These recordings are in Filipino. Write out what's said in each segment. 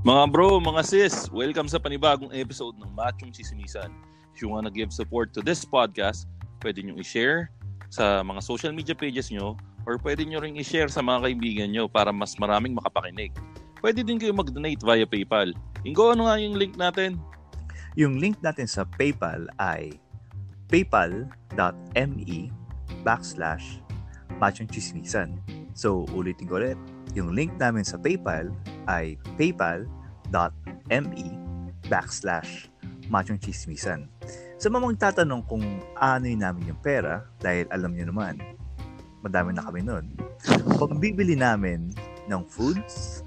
Mga bro, mga sis, welcome sa panibagong episode ng Machong Chismisan. If you wanna give support to this podcast, pwede nyo i-share sa mga social media pages nyo or pwede nyo ring i-share sa mga kaibigan nyo para mas maraming makapakinig. Pwede din kayo mag-donate via PayPal. Ingo, ano nga yung link natin? Yung link natin sa PayPal ay paypal.me backslash machongchismisan. So, ulitin ko ulit. Yung link namin sa PayPal ay paypal.me backslash machongchismisan. Sa mga magtatanong kung ano yung namin yung pera, dahil alam nyo naman, madami na kami nun. Pagbibili namin ng foods,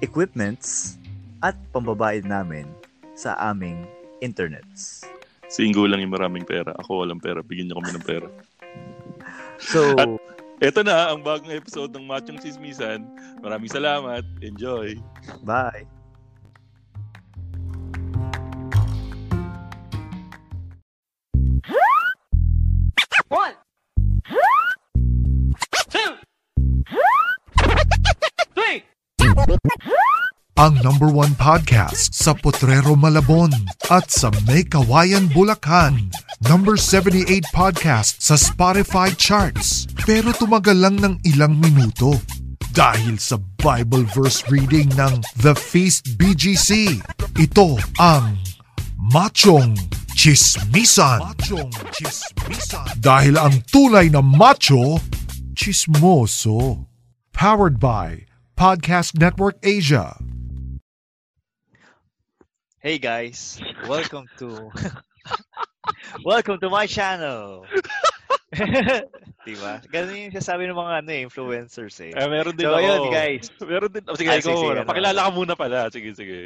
equipments, at pambabayad namin sa aming internets. Si Ingo lang yung maraming pera. Ako walang pera. Bigyan niyo kami ng pera. So, At- Ito na ang bagong episode ng Machong Chismisan. Maraming salamat. Enjoy. bye! One, ang number one podcast sa Potrero Malabon at sa May Kawayan, Bulacan. Number 78 podcast sa Spotify charts pero tumagal lang ng ilang minuto dahil sa Bible verse reading ng The Feast BGC. Ito ang Machong Chismisan. Machong Chismisan. Dahil ang tunay na macho, chismoso. Powered by Podcast Network Asia. Hey guys, welcome to welcome to my channel. diba? Ganun yung sasabi ng mga ano, eh, influencers eh. Eh, meron din So, ako. ayun, guys. Meron din. Oh, sige, Ah, ikaw sige, muna. ano, Pakilala ka muna pala. Sige, sige.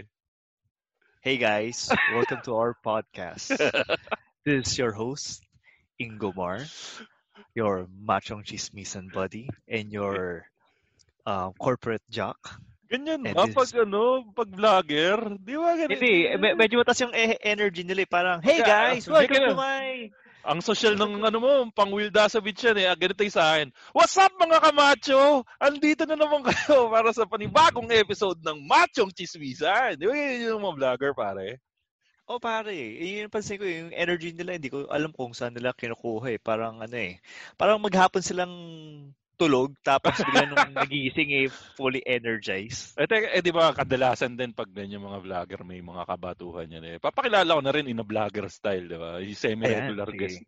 Hey guys, welcome to our podcast. This is your host, Ingo Mar, your machong chismisan buddy, and your um, corporate jock. Ganyan Eh, ba? Pag ano, pag vlogger, di ba ganun? Hindi, eh, me- medyo matas yung e- energy nila eh. Parang, hey guys, sige welcome to my... Ang social ng ano mo, pang Will Dasovich yan eh. Ah, Ganito yung sa akin. What's up mga kamacho? Andito na naman kayo para sa panibagong episode ng Machong Chismisan. Di ba yun yung mga vlogger pare? Oh, pare. eh, Yun yung pansin ko, yung energy nila, hindi ko alam kung saan nila kinukuha eh. Parang ano eh. Parang maghapon silang tulog, tapos bigla nung nagising eh, fully energized. Eh, teka, eh di ba kadalasan din pag ganyan mga vlogger may mga kabatuhan yan eh. Papakilala ko na rin in a vlogger style, di ba? Yung semi-regular Ayan, guest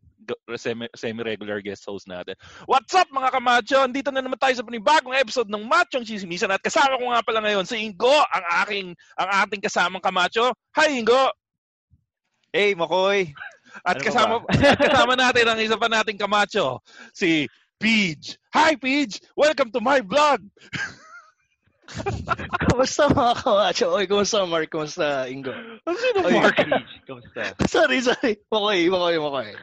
semi- semi-regular guest host natin. What's up mga kamacho? Andito na naman tayo sa panibagong episode ng Machong Chismisan at kasama ko nga pala ngayon si Ingo, ang aking ang ating kasamang kamacho. Hi Ingo! Hey, Makoy! At Ano kasama at kasama natin ang isa pa nating kamacho, si Pidge. Hi Pidge! Welcome to my vlog! Kumusta mga kawacho? Oy, kumusta Mark? Kumusta Ingo? Ano sino Oy, Mark? Peach, kamusta? sorry, sorry. Okay, okay, okay.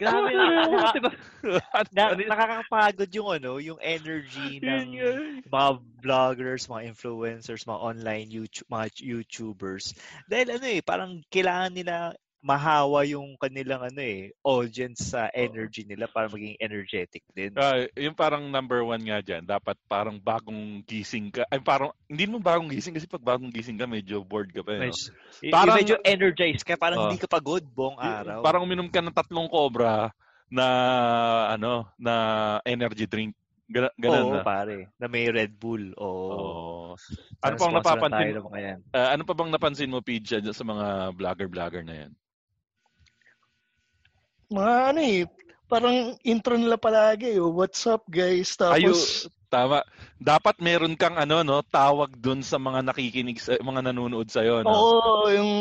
Grabe, nakaka- diba? na, nakakapagod yung ano, yung energy ng mga vloggers, mga influencers, mga online YouTube, mga YouTubers. Dahil ano eh, parang kailangan nila mahawa yung kanilang ano eh, audience sa energy nila para maging energetic din. Ah, yung parang number one nga dyan, dapat parang bagong gising ka. Ay, parang, hindi mo bagong gising kasi pag bagong gising ka, medyo bored ka pa. Eh, no? Parang- medyo energized ka, parang Oh. hindi ka pagod buong araw. Parang uminom ka ng tatlong cobra na, ano, na energy drink. Gana, ganun Oo, na. pare. Na may Red Bull. Oo. Oo. Ano pang sponsoran napapansin mga yan. Ah, ano pa bang napansin mo, Pidge, sa mga vlogger-vlogger na yan? Mga ano eh, parang intro nila palagi. Oh. What's up guys? Tapos, Ayo, Tama. Dapat meron kang ano no, tawag dun sa mga nakikinig sa mga nanonood sa iyo, no. Oo, yung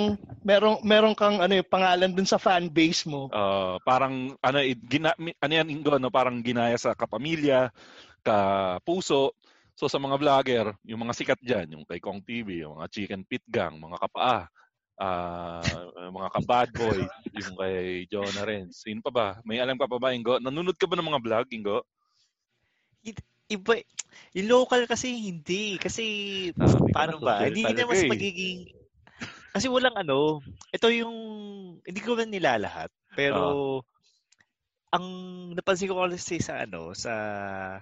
merong merong kang ano yung pangalan dun sa fan base mo. Uh, parang ano it, gina, ano yan Ingo, no, parang ginaya sa kapamilya, ka puso. So sa mga vlogger, yung mga sikat diyan, yung kay Kong TV, yung mga Chicken Pit Gang, mga kapaa, uh, mga ka-bad boy, yung kay Jonah Renz. Sino pa ba? May alam ka pa ba, Ingo? Nanonood ka ba ng mga vlog, Ingo? iba, yung local kasi hindi. Kasi, Sabi ko paano ba? Hindi na talaga mas eh. magiging, kasi walang ano, ito yung, hindi ko man nilalahat, pero, ang napansin ko kasi sa ano, sa,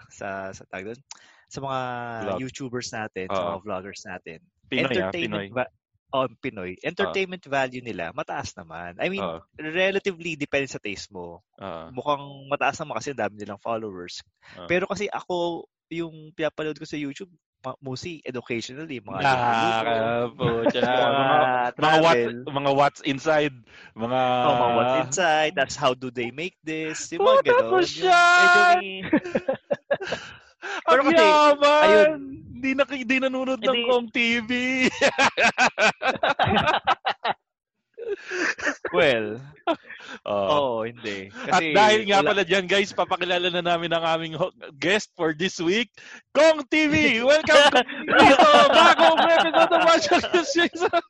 sa, sa tag doon, sa mga Vlog. YouTubers natin, sa Oo. mga vloggers natin, Pinoy, ah, entertainment Pinoy. va- oh, Pinoy. Entertainment value nila, mataas naman. I mean, Oo. relatively depende sa taste mo. Ah, Mukhang mataas naman kasi ang dami nilang followers. Ah. Pero kasi ako, yung pinapanood ko sa YouTube, mostly educationally, mga Nakakaputya. Mga mga, mga, travel. what, mga what's inside. Mga... Oh, mga what's inside, that's how do they make this, yung mga Puta ganon. mo Yung siya! Pero kasi, yaman! ayun. Hindi na, hindi nanonood ng. Kong TV. well, Oo. oo, hindi. At Kasi, dahil nga wala- pala dyan, guys, papakilala na namin ang aming guest for this week, Kong TV! Welcome dito! Bagong episode ng Magic Season!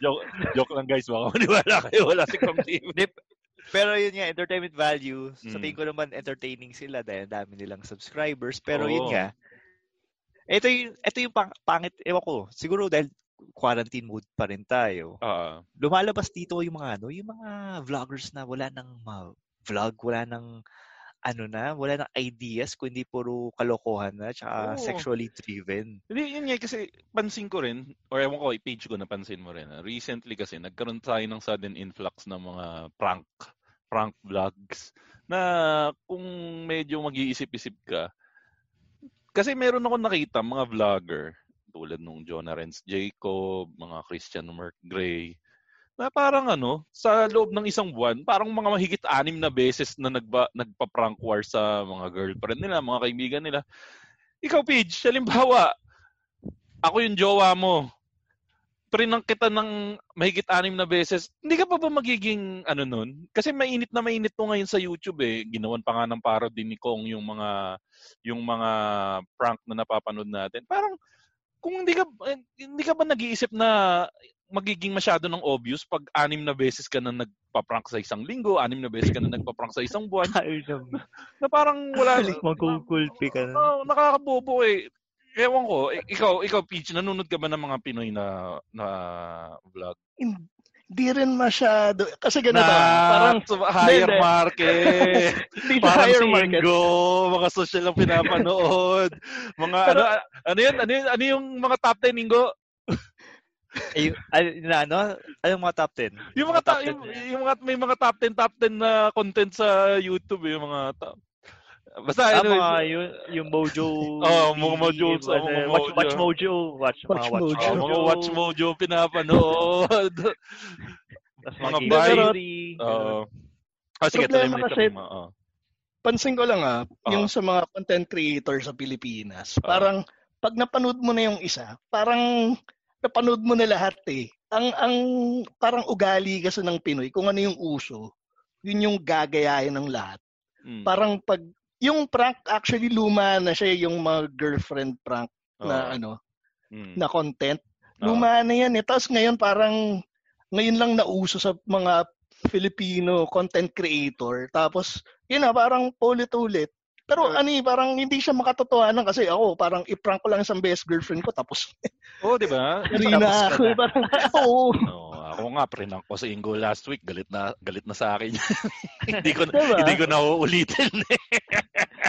joke, joke lang, guys. Baka maniwala kayo. Wala si Kong TV. Pero yun nga, entertainment value, sa Mm. tingin ko naman entertaining sila dahil dami nilang subscribers. Pero Oo. yun nga, ito yung, ito yung pang, pangit, ewan ko, siguro dahil quarantine mood pa rin tayo. Ah, Lumalabas dito yung mga ano, yung mga vloggers na wala nang ma- vlog, wala nang ano na, wala nang ideas, kundi puro kalokohan na, tsaka Oo. sexually driven. Hindi, yun nga kasi pansin ko rin, or ewan ko, i-page ko napansin mo rin. ah, Recently kasi, nagkaroon tayo ng sudden influx ng mga prank, prank vlogs na kung medyo mag-iisip-isip ka, kasi meron ako nakita mga vlogger tulad nung Jonah Renz Jacob, mga Christian Mark Gray, na parang ano, sa loob ng isang buwan, parang mga mahigit anim na beses na nagba, nagpa-prank war sa mga girlfriend nila, mga kaibigan nila. Ikaw, Pidge, halimbawa, ako yung jowa mo, prinang kita ng mahigit anim na beses, hindi ka pa ba magiging ano nun? Kasi mainit na mainit to ngayon sa YouTube eh. Ginawan pa nga ng parody ni Kong yung mga yung mga prank na napapanood natin. Parang kung hindi ka eh, hindi ka ba nag-iisip na magiging masyado ng obvious pag anim na beses ka na nagpa-prank sa isang linggo, anim na beses ka na nagpa-prank sa isang buwan, Ay, na parang wala Magkukulpi ka na. Oo, nakakabobo eh. Ewan ko, ik- ikaw, ikaw Peach, nanonood ka ba ng mga Pinoy na na vlog? Hindi rin masyado. Kasi gano'n ba? Parang higher Hindi, market. hindi Parang higher market. Ingo, mga social ang pinapanood. Mga ano, ano yun? Ano yun? Ano yung mga top 10, Ingo? Ay, ay, na, ano? Anong mga top 10? Yung mga, top, 10 yung, yung mga, may mga top 10, top 10 na content sa YouTube, yung mga top. Basta, Ah, anyway, mga yung, yung Mojo. Oo, mga Mojo, TV, oo, ano, mga watch, Mojo. watch Mojo. Watch, Watch mga Watch Mojo. oh, mga Watch Mojo pinapanood. Tas mga. Theory. Oo. Ah, sige, tuloy mo kasi- Oo. Pansin ko lang ah, Oo. yung sa mga content creator sa Pilipinas, Oo. parang pag napanood mo na yung isa, parang napanood mo na lahat eh. Ang ang parang ugali kasi ng Pinoy, kung ano yung uso, yun yung gagayahin ng lahat. Mm. Parang pag yung prank actually luma na siya yung mga girlfriend prank Oo. na ano, Mm. na content. Luma na yan eh. Tapos ngayon parang ngayon lang nauso sa mga Filipino content creator. Tapos yun na parang paulit-ulit. Pero Or- ano eh, parang hindi siya makatotohanan kasi ako parang i-prank ko lang isang best girlfriend ko tapos Oo, di ba? hindi na ako. eh, Parang, oo. Oo, ako nga prinang ko si Ingo last week, galit na galit na sa akin. hindi ko Diba? hindi ko na uulitin.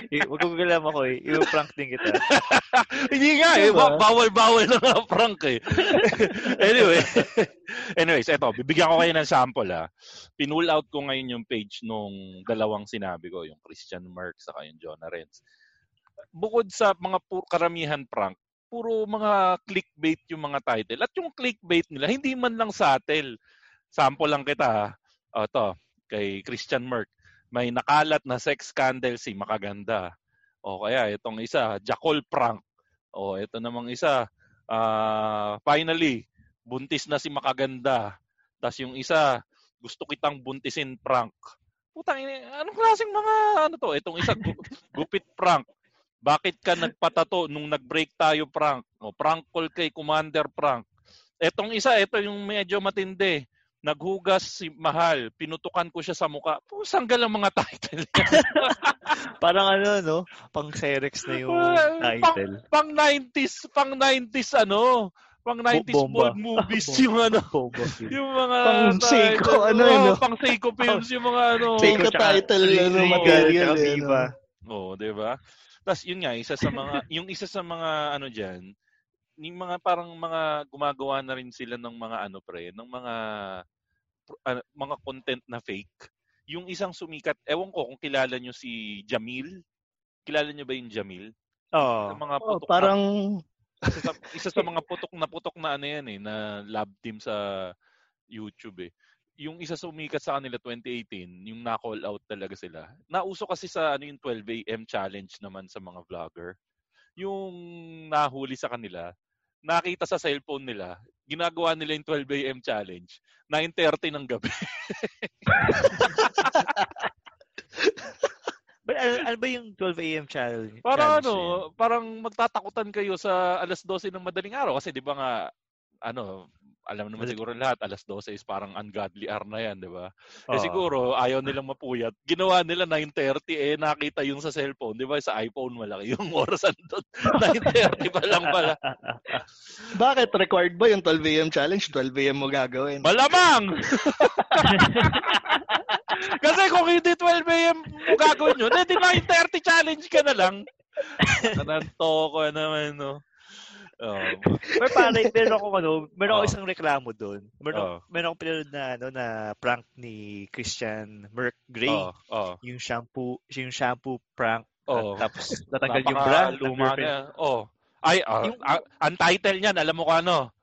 Eh, Wag ko galam ako eh. I-prank din kita. hindi nga eh, Diba? ba- bawal-bawal na nga prank eh. anyway, anyways, eto, bibigyan ko kayo ng sample ah. Pinull out ko ngayon yung page nung dalawang sinabi ko, yung Christian Merck saka yung Jonah Renz. Bukod sa mga pu- karamihan prank, puro mga clickbait yung mga title. At yung clickbait nila, hindi man lang subtle. Sample lang kita ha. O to, kay Christian Merck. May nakalat na sex scandal si Makaganda. O kaya itong isa, Jackal prank. O ito namang isa, ah, finally, buntis na si Makaganda. Tapos yung isa, gusto kitang buntisin prank. Putang ina, anong klaseng mga ano to? Itong isa, gu- gupit prank. Bakit ka nagpatato nung nag-break tayo prank? O prank call kay Commander prank. Etong isa, ito yung medyo matindi. Naghugas si Mahal, pinutukan ko siya sa muka. Pusanggal ang mga title. Parang ano, no? Pang Cerex na yung title. pang 90s, pang 90s ano, pang 90s Bomba. bold movies yung ano, Fett. yung mga Pang Seiko, title. ano, Oo, no? pang Seiko films yung mga ano. Seiko title, ano, material, eh. Oo, 'di ba? Tapos yun nga isa sa mga yung isa sa mga ano diyan, yung mga parang mga gumagawa na rin sila ng mga ano pre, ng mga ano, mga content na fake. Yung isang sumikat, ewan ko kung kilala nyo si Jamil. Kilala nyo ba yung Jamil? Oo. Yung mga Oh, putok na- parang isa sa, isa sa mga putok na putok na ano yan eh, na lab team sa YouTube eh. Yung isa sumikat sa kanila 2018, yung na-call out talaga sila. Nauso kasi sa ano yung 12 AM challenge naman sa mga vlogger. Yung nahuli sa kanila, nakita sa cellphone nila, ginagawa nila yung 12 AM challenge, 9.30 ng gabi. But ano, ano ba yung 12 a.m. challenge? Parang challenge ano, yun? parang magtatakutan kayo sa alas 12 ng madaling araw kasi 'di ba nga ano, alam naman siguro lahat alas 12 is parang ungodly hour na 'yan, 'di ba? Eh Oo. siguro ayaw nilang mapuyat. Ginawa nila 9:30 eh nakita yung sa cellphone, 'di ba? Sa iPhone malaki yung oras andun. 9:30 pa lang pala. bakit required ba yung 12 AM challenge? 12 AM mo gagawin. Malamang. Kasi kung hindi 12 AM mo gagawin yun, edi 9.30 challenge ka na lang. Nananto ko naman, no? Oh, Pero pare, meron ako ano, meron ako Oo. isang reklamo doon. Meron, Oo. meron ako pinanood na ano na prank ni Christian Merck Gray. oh, oh, Yung shampoo, yung shampoo prank. oh. At tapos natanggal yung bra. luma niya. Oh. Ay, ah, Yung- ah, ang title niyan, alam mo kung ano?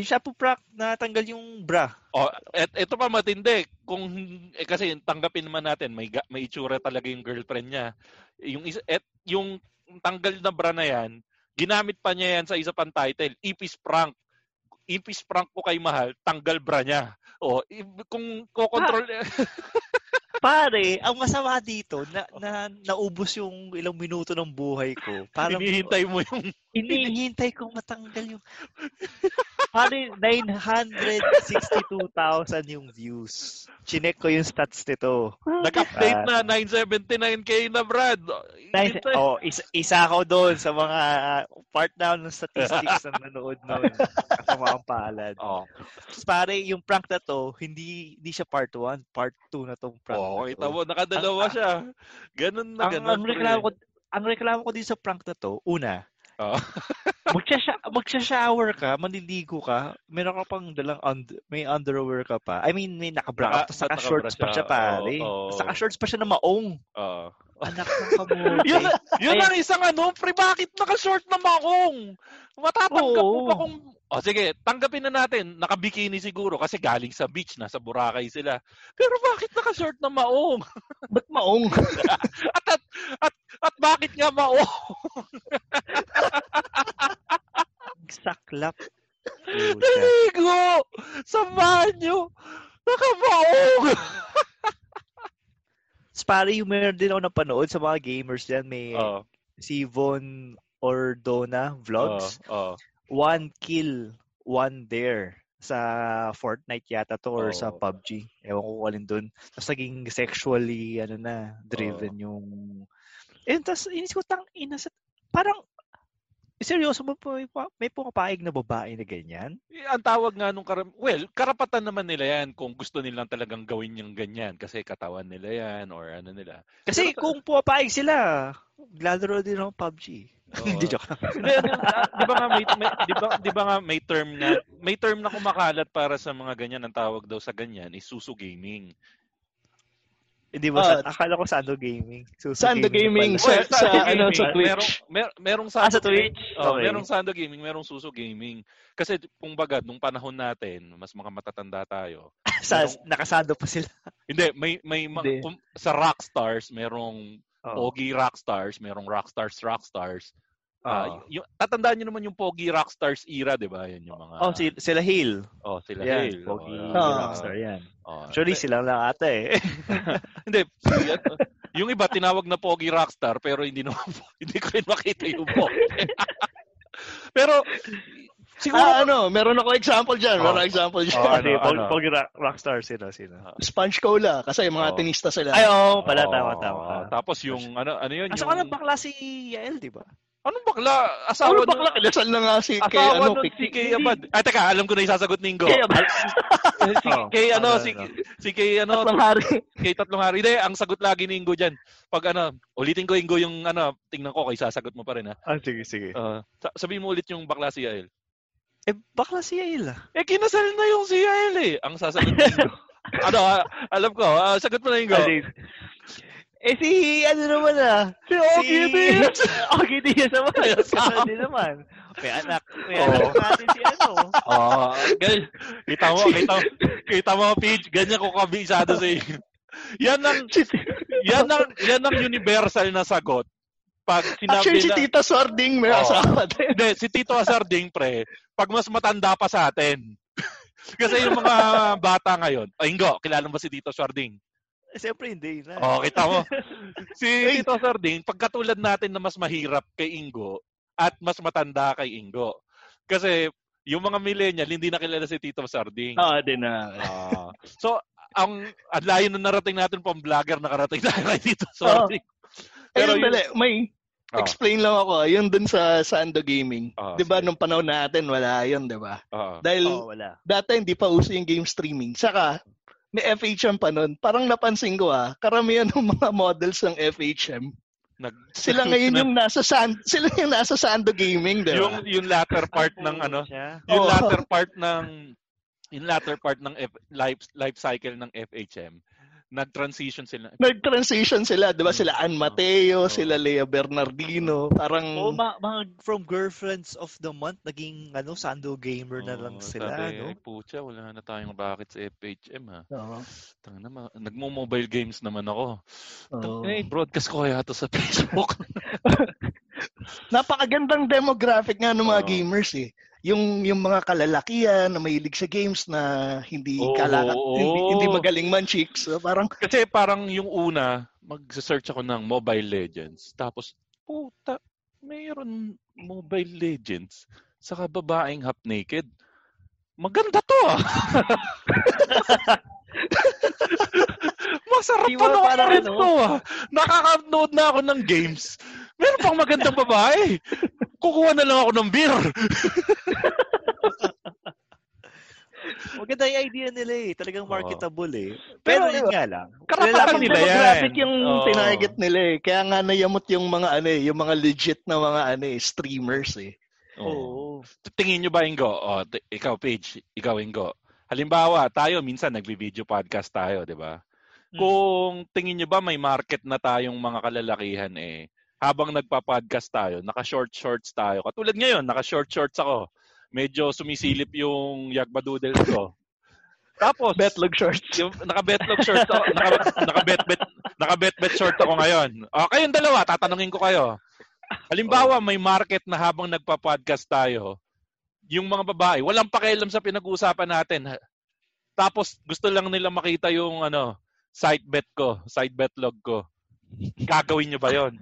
Yung shampoo prank, natanggal yung bra. Oh, et, ito pa matindi. Kung eh, kasi tanggapin naman natin, may may itsura talaga yung girlfriend niya. Yung et, yung tanggal na bra na yan, ginamit pa niya yan sa isa pang title, Ipis prank. Ipis prank ko kay mahal, tanggal bra niya. Oh, i- kung ko-control Pare, ang masama dito, na, na naubos yung ilang minuto ng buhay ko. Parang hinihintay mo yung hinihintay kong matanggal yung... Pare, 962,000 yung views. Chinek ko yung stats nito. nag-update na 979k na Brad. Hintay- Oh, isa, isa ako doon sa mga uh, part na ng statistics na nanood noon. Kasama ang palad. Oh, pare, yung prank na to, hindi hindi siya part 1, part 2 na tong prank. oh, na kita mo, nakadalawa siya. Ganun na Ang, ganun. ang reklamo ko ang reklamo ko din sa prank na to, una, Oh. magsha magsha-shower ka, manliligo ka, meron ka pang dalang und- may underwear ka pa. I mean, may naka-bra Naka- ka, saka shorts pa siya. pare. Oo, oo. Saka shorts pa siya na maong. Oh. Anak ng kamote. yun, yun ang isang ano, pre, bakit naka-short na maong? Matatanggap mo Oo. ba kung... O sige, tanggapin na natin, nakabikini siguro kasi galing sa beach, nasa Boracay sila. Pero bakit naka-short na maong? Ba't maong? At, at, at, at bakit nga maong? Saklap. Naligo! Sa banyo! Nakamaong! Tapos pare, yung meron din ako napanood sa mga gamers dyan, may Oh, si Von Ordona Vlogs. oh, oh. One kill, one dare sa Fortnite yata to or sa Oo. PUBG. Ewan ko kung alin dun. Tapos naging sexually, ano na, driven yung... Eh, tapos inis ko, tang, ina, sa- parang, seryoso mo po, may, pa- may pumapayag na babae na ganyan? Eh, ang tawag nga nung karam... Well, karapatan naman nila yan kung gusto nilang talagang gawin yung ganyan kasi katawan nila yan or ano nila. Kasi Pero- kung pumapayag sila, lalaro din ako PUBG. Hindi, joke ah, di ba nga may, may di ba, di ba nga may term na may term na kumakalat para sa mga ganyan ang tawag daw sa ganyan is susu gaming. Hindi ba? Ah, sa, akala ko Sando Gaming. Susu Sando Gaming, pala. sa- sa- ano, gaming, sa Twitch. Merong, mer, merong Ah, Sando sa Twitch? Oh, Okay. merong Sando Gaming, merong Suso Gaming. Kasi kung baga, nung panahon natin, mas mga matatanda tayo. sa, merong- nakasando pa sila. Hindi, may may ma- Hindi. kung- sa Rockstars merong Oo. Pogi Rockstars, merong Rockstars Rockstars. Ah, y- yung, tatandaan niyo naman yung Pogi Rockstars era, 'di ba? Yan yung mga Oh, si, sila Hale. Oh, sila Yan, Hale. Pogi Oh, Ah. Rockstar yan. oh. Actually, sila lang ata eh. Hindi, si- yung iba tinawag na Pogi Rockstar pero hindi naman hindi ko rin makita yung Pogi. pero siguro Ah, ano, meron ako example dyan. Oh. Meron example dyan. Oh, ano, Pogi, ano? Pogi Rock- Rockstar sila, sila. Sponge Cola. Kasi mga Oh. tenista sila. Ay, oo, pala, Oo, tama, tama. Tapos yung ano ano yun Asa yung ka na bakla si Yael, di ba? Anong bakla? Asawa Ano nun- bakla? Kinasal na nga si kay Asawa ano, nun si Kay Abad. Ay, teka, alam ko na yung sasagot ni Ingo. Kay Abad. si Oh, kay ano, si, si kay ano, Tatlong hari. kay tatlong hari. Hindi, ang sagot lagi ni Ingo dyan. Pag ano, ulitin ko Ingo yung ano, tingnan ko kay sasagot mo pa rin ha. Ah, sige, sige. Uh, sa- sabihin mo ulit yung bakla si Yael. eh, bakla si Yael ah. Eh, kinasal na yung si Yael eh. Ang sasagot ni Ingo. ano, ah, alam ko, ah, sagot mo na Ingo. Eh, si, ano naman ah. Si Ogie Diaz. Ogie Diaz naman. Ah. din naman. May anak. May Oo. anak natin si ano. Oh, ganyan. Kita mo, kita mo, kita mo, Peach, ganyan ko kabisado sa iyo. Yan ang, yan ang, yan ang universal na sagot. Pag sinabi Actually, si na, Tita Sording may Oh. asawa din. hindi, si Tito Asarding, pre, pag mas matanda pa sa atin. Kasi yung mga bata ngayon, ay Ingo, kilala mo ba si Tito Sarding? Eh, Siyempre hindi na. Oh, kita mo. Si Tito Sarding, pagkatulad natin na mas mahirap kay Ingo at mas matanda kay Ingo. Kasi yung mga millennial, hindi na kilala si Tito Sarding. Oo, din na. Ah. so, ang ang layo na narating natin pang vlogger nakarating na kay Tito Sarding. Pero Pero yun, dali, may Oh. explain lang ako. ah, Yun dun sa Sando Gaming. Oh, 'Di ba nung panahon natin wala 'yun, 'di ba? Oo. Dahil Oo, wala. dati hindi pa uso yung game streaming. Saka may FHM pa nun. Parang napansin ko ah, karamihan ng mga models ng FHM, nag, sila ngayon yung nasa San, sila yung nasa Sando Gaming, 'di yung ba? yung latter part ng ano, yung latter part ng yung latter part ng F, life life cycle ng FHM nag-transition sila. Nag-transition sila, 'di ba? Sila Ann Mateo, Oo. sila Lea Bernardino, parang Oo, ma- mga from girlfriends of the month, naging ano, Sando gamer na lang sila, sabi, no? "Ay, putya, wala na tayong racket sa FHM ha. Oo. Tanga na, ma- nagmo-mobile games naman ako. Oo. Eh, broadcast ko kaya to sa Facebook. Napakagandang demographic nga ng mga Oo. gamers eh. Yung yung mga kalalakihan na mahilig sa games na hindi Oo, kalaka, oo. hindi, hindi magaling man chicks. So, parang Kasi parang yung una, mag-search ako ng Mobile Legends. Tapos, puta, mayroon Mobile Legends sa babaeng half naked. Maganda to ah. Masarap pa na rin ano? to ah. Nakaka-upload na ako ng games. Meron pang magandang babae. Kukuha na lang ako ng beer. Maganda yung idea nila eh. Talagang marketable eh. Pero, Pero, yun nga lang. Karapatan nila yan. demographic yung Oo. tinarget nila eh. Kaya nga nayamot yung mga ano eh, yung mga legit na mga ano eh, streamers eh. Oo. Tingin nyo ba, Ingo? O, t- ikaw, Paige. Ikaw, Ingo. Halimbawa, tayo, minsan nagbi-video podcast tayo, di ba? Hmm. Kung tingin nyo ba may market na tayong mga kalalakihan eh, habang nagpa-podcast tayo, naka-short shorts tayo. Katulad ngayon, naka-short shorts ako. Medyo sumisilip yung Yagba Doodles ko. Tapos, Betlog shorts. yung naka-betlog shorts ako, naka, naka-bet-bet, naka-bet-bet short ako ngayon. O, kayong dalawa, tatanungin ko kayo. Halimbawa, may market na habang nagpa-podcast tayo, yung mga babae, walang pakialam sa pinag-uusapan natin. Tapos, gusto lang nila makita yung ano, side bet ko, side bet log ko. Gagawin nyo ba yon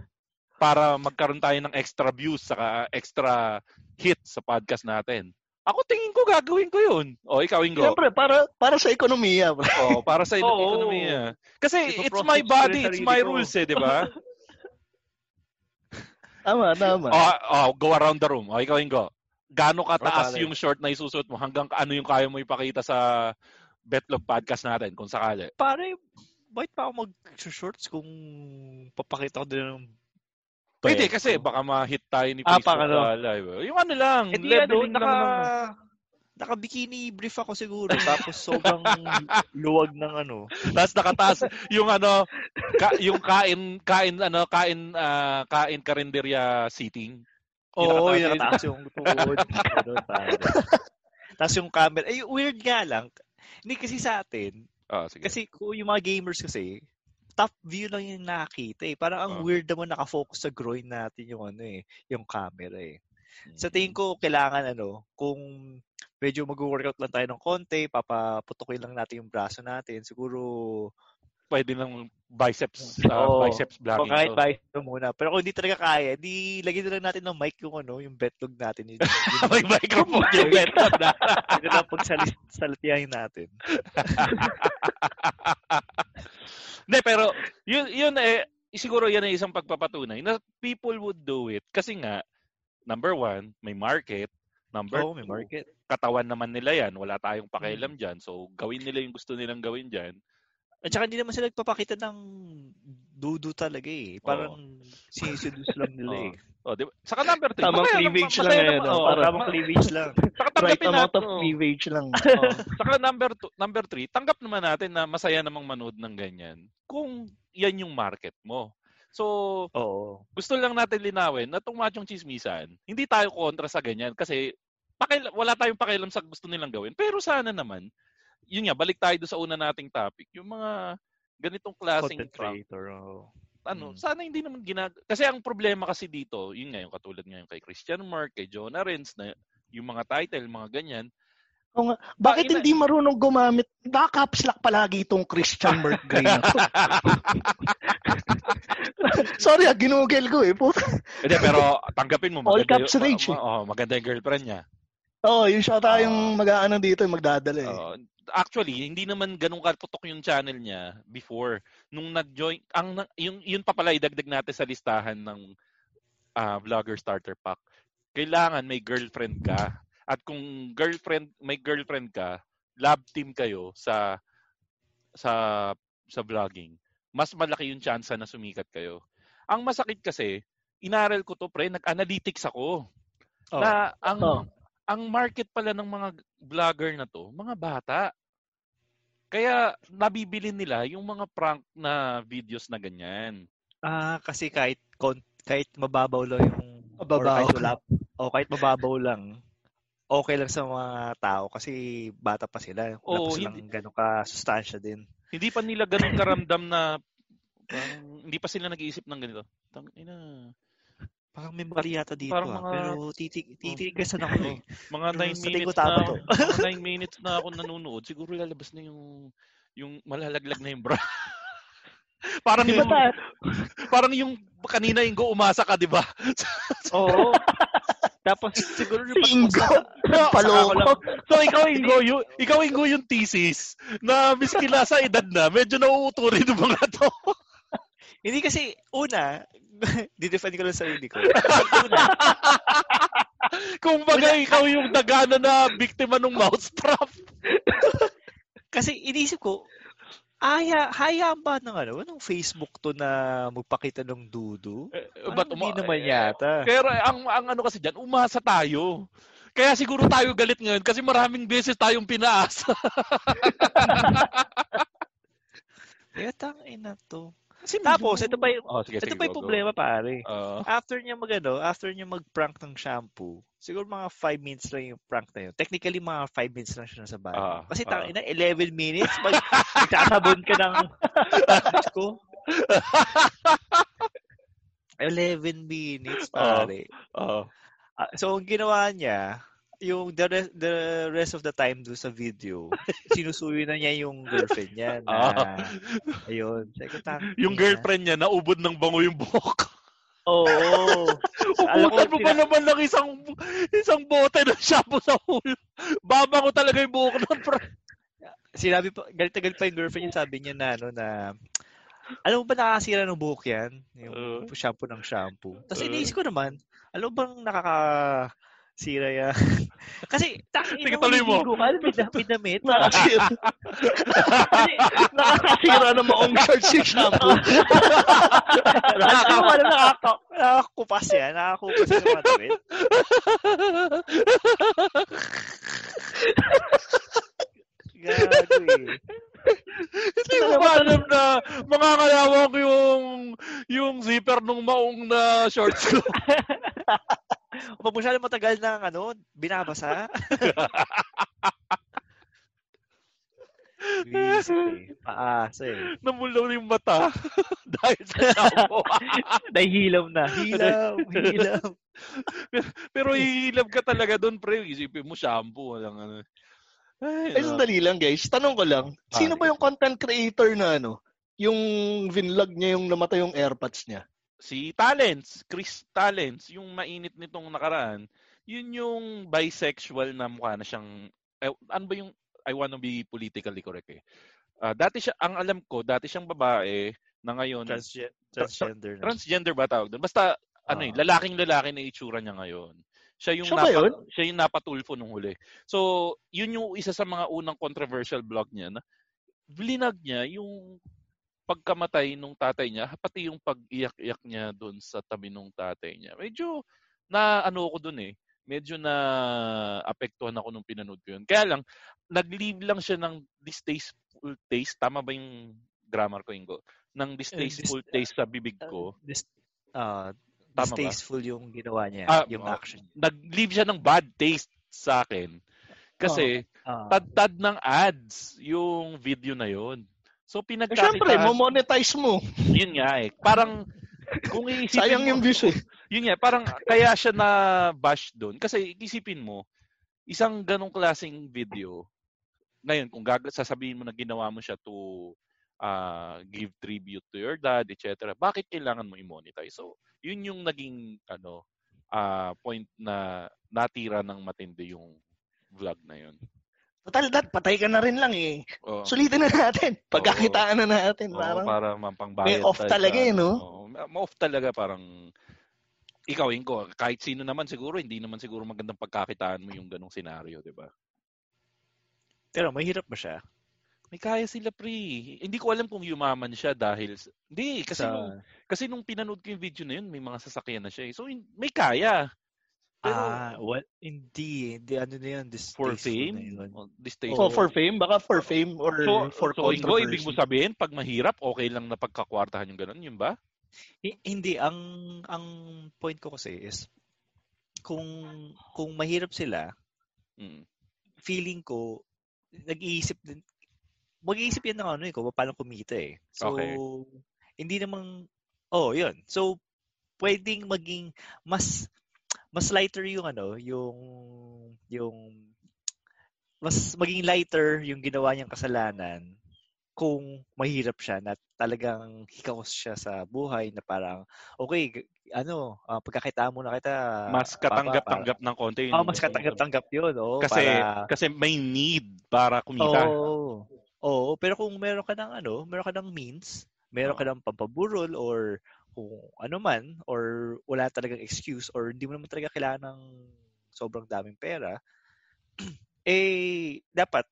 Para magkaroon tayo ng extra views saka extra hits sa podcast natin. Ako tingin ko gagawin ko yun. O, ikaw, Ingo. Siyempre, para para sa ekonomiya. bro. Oh, para sa Oo. ekonomiya. Kasi it's my body, it's my ko. rules eh, di ba? Tama, tama. oh, oh, go around the room. Oh, ikaw, Ingo. Gaano kataas Oh, yung short na isusuot mo? Hanggang ano yung kaya mo ipakita sa Betlog podcast natin kung sakali? Pare, bakit pa ako mag-shorts kung papakita ko din ng Pwede Pwede. kasi baka ma-hit tayo ni Ah, Facebook pang ano? sa live. Yung ano lang, Eh di ano, naka, lang naman. naka-bikini brief ako siguro. Tapos sobrang luwag ng ano. Tapos nakataas yung ano, ka, yung kain, kain, ano, kain, ah, kain karinderya seating. Oo, nakataas yung yun. nakataas yung tuhod. Tapos yung camera. Eh, weird nga lang. Hindi kasi sa atin. Ah, sige. Kasi kung yung mga gamers kasi, top view lang yung nakakita eh. Parang ang Oh. weird naman nakafocus sa groin natin yung ano eh, yung camera eh. Sa Mm. tingin ko, kailangan ano, kung medyo mag-workout lang tayo ng konti, papaputukin lang natin yung braso natin, siguro, pwede lang biceps uh, Oo. biceps o vlogging. kahit to. bicep muna. Pero kung hindi talaga kaya, di lagyan na lang natin ng mic yung ano, yung betlog natin. Yung, yung May microphone yung method na. Yun lang pagsalit, salatiyahin natin. Hindi, pero yun, yun eh, siguro yan ay isang pagpapatunay na people would do it kasi nga, number one, may market. Number may two, market. katawan naman nila yan. Wala tayong pakialam dyan. So, gawin nila yung gusto nilang gawin dyan. At saka hindi naman sila nagpapakita ng dudu talaga eh. Parang siniseduce lang nila eh. Oh, di ba? Saka number three. Tamang masaya cleavage lang no? oh, Para- Tamang cleavage lang. Saka Right tanggapin amount of oh. cleavage lang. Oh. Saka number two, number three, tanggap naman natin na masaya namang manood ng ganyan kung yan yung market mo. So, Oo. gusto lang natin linawin na itong machong chismisan, hindi tayo kontra sa ganyan kasi pakil- wala tayong pakialam sa gusto nilang gawin. Pero sana naman, yun nga, balik tayo doon sa una nating topic, yung mga ganitong klaseng Content creator. ano, Mm. sana hindi naman ginag... Kasi ang problema kasi dito, yun nga, yung katulad ngayon kay Christian Mark, kay Jonah Renz, na yung mga title, mga ganyan, Bakit Ina- hindi marunong gumamit? Baka caps lock palagi itong Christian Mark Gray na to. Sorry ah, ginugel ko eh. Puta. Hindi, pero tanggapin mo, All maganda, caps rage oh, maganda yung girlfriend niya. Oo, oh, yung siya tayong Oo. mag-aano dito, magdadala eh. Oo. Actually, hindi naman ganun kaputok yung channel niya before. Nung nag-join, ang, yung, yun pa pala idagdag natin sa listahan ng ah, vlogger starter pack. Kailangan may girlfriend ka. At kung girlfriend, may girlfriend ka, lab team kayo sa sa sa vlogging. Mas malaki yung chance na sumikat kayo. Ang masakit kasi, inaral ko to pre, nag-analytics ako. Oh. Na ang Oh. Ang market pala ng mga vlogger na to, mga bata. Kaya nabibili nila yung mga prank na videos na ganyan. Ah, kasi kahit kahit mababaw lang yung or Mababaw. kahit wala o kahit mababaw lang okay lang sa mga tao kasi bata pa sila. Wala Oo, pa silang hindi- ganun ka sustansya din. Hindi pa nila ganun karamdam na parang hindi pa sila nag-iisip ng ganito. Tang ina. Parang may mali yata dito Parang ah. mga- Pero titig titigasan ako eh. Mga Pero 9 sa tingin minutes na, to. mga 9 minutes na ako nanonood, siguro lalabas na yung yung malalaglag na yung bra. parang yung parang yung kanina yung go umasa ka, 'di ba? Oo. Tapos siguro yung Si Ingo, paloko. So ikaw Ingo, yung ikaw Ingo yung thesis na miskila sa edad na, medyo nauuto rin mga to. Hindi kasi, una, didefend ko lang sarili ko. una, Kung baga ikaw yung nagana na biktima ng mousetrap. kasi inisip ko, aya, hayaan ba ng ano, ng Facebook to na magpakita ng dudu? Eh, Ba't hindi naman yata? Pero ang, ang ano kasi dyan, umasa tayo. Kaya siguro tayo galit ngayon kasi maraming beses tayong pinaasa. Kaya tangin na to. Kasi Tapos, ito pa yung, oh, sige, ito sige, pa yung go, go. problema pare. Oo. After niya magano, after niya mag-prank ng shampoo, siguro mga 5 minutes lang yung prank na yun. Technically, mga 5 minutes lang siya nasa bahay. Ah, Kasi tangin na, 11 minutes, mag, magkakabon ka ng, ko. 11 minutes, pare. Oo. Ah, so, ang ginawa niya, yung the rest, the rest of the time do sa video, sinusuyo na niya yung girlfriend niya na, Ah. ayun. Ko, "Tangina." Yung girlfriend niya, naubod ng bango yung buhok. Oo. Alam ko, Ubutan mo ba naman ng isang isang bote ng shampoo sa ulo? Babango talaga yung buhok ng pre. sinabi pa, galit na galit pa yung girlfriend niya, sabi niya na, ano, na, alam mo ba nakakasira ng buhok yan? Yung Uh. shampoo ng shampoo. Tapos Uh. iniisip ko naman, alam mo bang nakakasira yan? Kasi, takin mo. Ka, pina- pinamit. Nakasira. Kasi nakakasira ng maong shorts yung shampoo. Nakaka, wala nakaka, nakakakupas yan. Nakakakupas yan mga damit. Gago eh. Hindi ko ba alam na makakalawang ko yung yung zipper nung maong na shorts ko. Pag masyado matagal ng ano, binabasa. Visit eh. Paasa eh. Namulaw na yung mata dahil sa shampoo. Nahihilaw na. Hilaw, hilaw. Pero hihilab ka talaga doon, pre. Isipin mo, shampoo. Walang ano. Ay, no. sandali lang guys. Tanong ko lang. Sino Ah, ba yung content creator na ano? Yung vinlog niya yung namatay yung airpods niya. Si Talents, Chris Talents, yung mainit nitong nakaraan, yun yung bisexual na mukha na siyang, eh, ano ba yung, I wanna be politically correct eh. Ah, dati siya, ang alam ko, dati siyang babae na ngayon, Transge- transgender na. transgender ba tawag doon? Basta, ano eh, Ah. lalaking lalaki na itsura niya ngayon. Siya yung, Siya napa- yun? siya yung napatulfo nung huli. So, yun yung isa sa mga unang controversial blog niya na blinag niya yung pagkamatay nung tatay niya, pati yung pag-iyak-iyak niya doon sa tabi nung tatay niya. Medyo na ano ko doon eh. Medyo na apektuhan ako nung pinanood ko yun. Kaya lang, nag-leave lang siya ng distasteful taste. Tama ba yung grammar ko, Ingo? Ng distasteful dis- taste sa bibig ko. Dis- ah, Tama ba? distasteful yung ginawa niya, Ah, yung oh. action. Nag-leave siya ng bad taste sa akin. Kasi, Ah, tad-tad ng ads yung video na yun. So, Eh, pinagkakitaan. syempre, mo-monetize mo. Yun nga eh. Parang, kung iisipin Sayang mo, yung views eh. yun nga, parang kaya siya na bash doon. Kasi isipin mo, isang ganong klaseng video, ngayon, kung gag- sasabihin mo na ginawa mo siya to ah, give tribute to your dad, etc., bakit kailangan mo i-monetize? So, yun yung naging ano ah, point na natira ng matindi yung vlog na yun. Total, dat, patay ka na rin lang eh. Oo. Sulitin na natin. Pagkakitaan na natin. Oo, Parang, para mapangbayad. may off tayo talaga eh, ano. no? Oo, ma- ma-off talaga parang ikaw, Ingo, kahit sino naman siguro, hindi naman siguro magandang pagkakitaan mo yung ganong senaryo, di ba? pero mahirap ba siya? May kaya sila, pre. Hindi ko alam kung yumaman siya dahil... Hindi, kasi, Sa, nung, kasi nung pinanood ko yung video na yun, may mga sasakyan na siya. eh. So, may kaya. Pero, ah, what? Hindi. Hindi, ano na yun? for fame? yun. Oh, for fame, baka for fame or so, for so Ingo, ibig mo sabihin, pag mahirap, okay lang na pagkakwartahan yung ganun, yun ba? Hi- Hindi ang ang point ko kasi is kung kung mahirap sila, Mm. feeling ko nag-iisip din mag-iisip yan ng ano eh, kung paano kumita eh. So Okay. hindi namang oh, 'yun. So pwedeng maging mas mas lighter yung ano, yung yung mas maging lighter yung ginawa niyang kasalanan kung mahirap siya na talagang hikaos siya sa buhay na parang okay ano ah, pagkakita mo na kita Mas papa, katanggap-tanggap ng konti. para, oh, mas katanggap-tanggap yun oh Kasi para, kasi may need para kumita. Oo. Oo, pero kung meron ka ng ano, meron ka ng means, meron ka Oo. ng pampaburol or kung ano man or wala talagang excuse or hindi mo naman talaga kailangan ng sobrang daming pera, eh dapat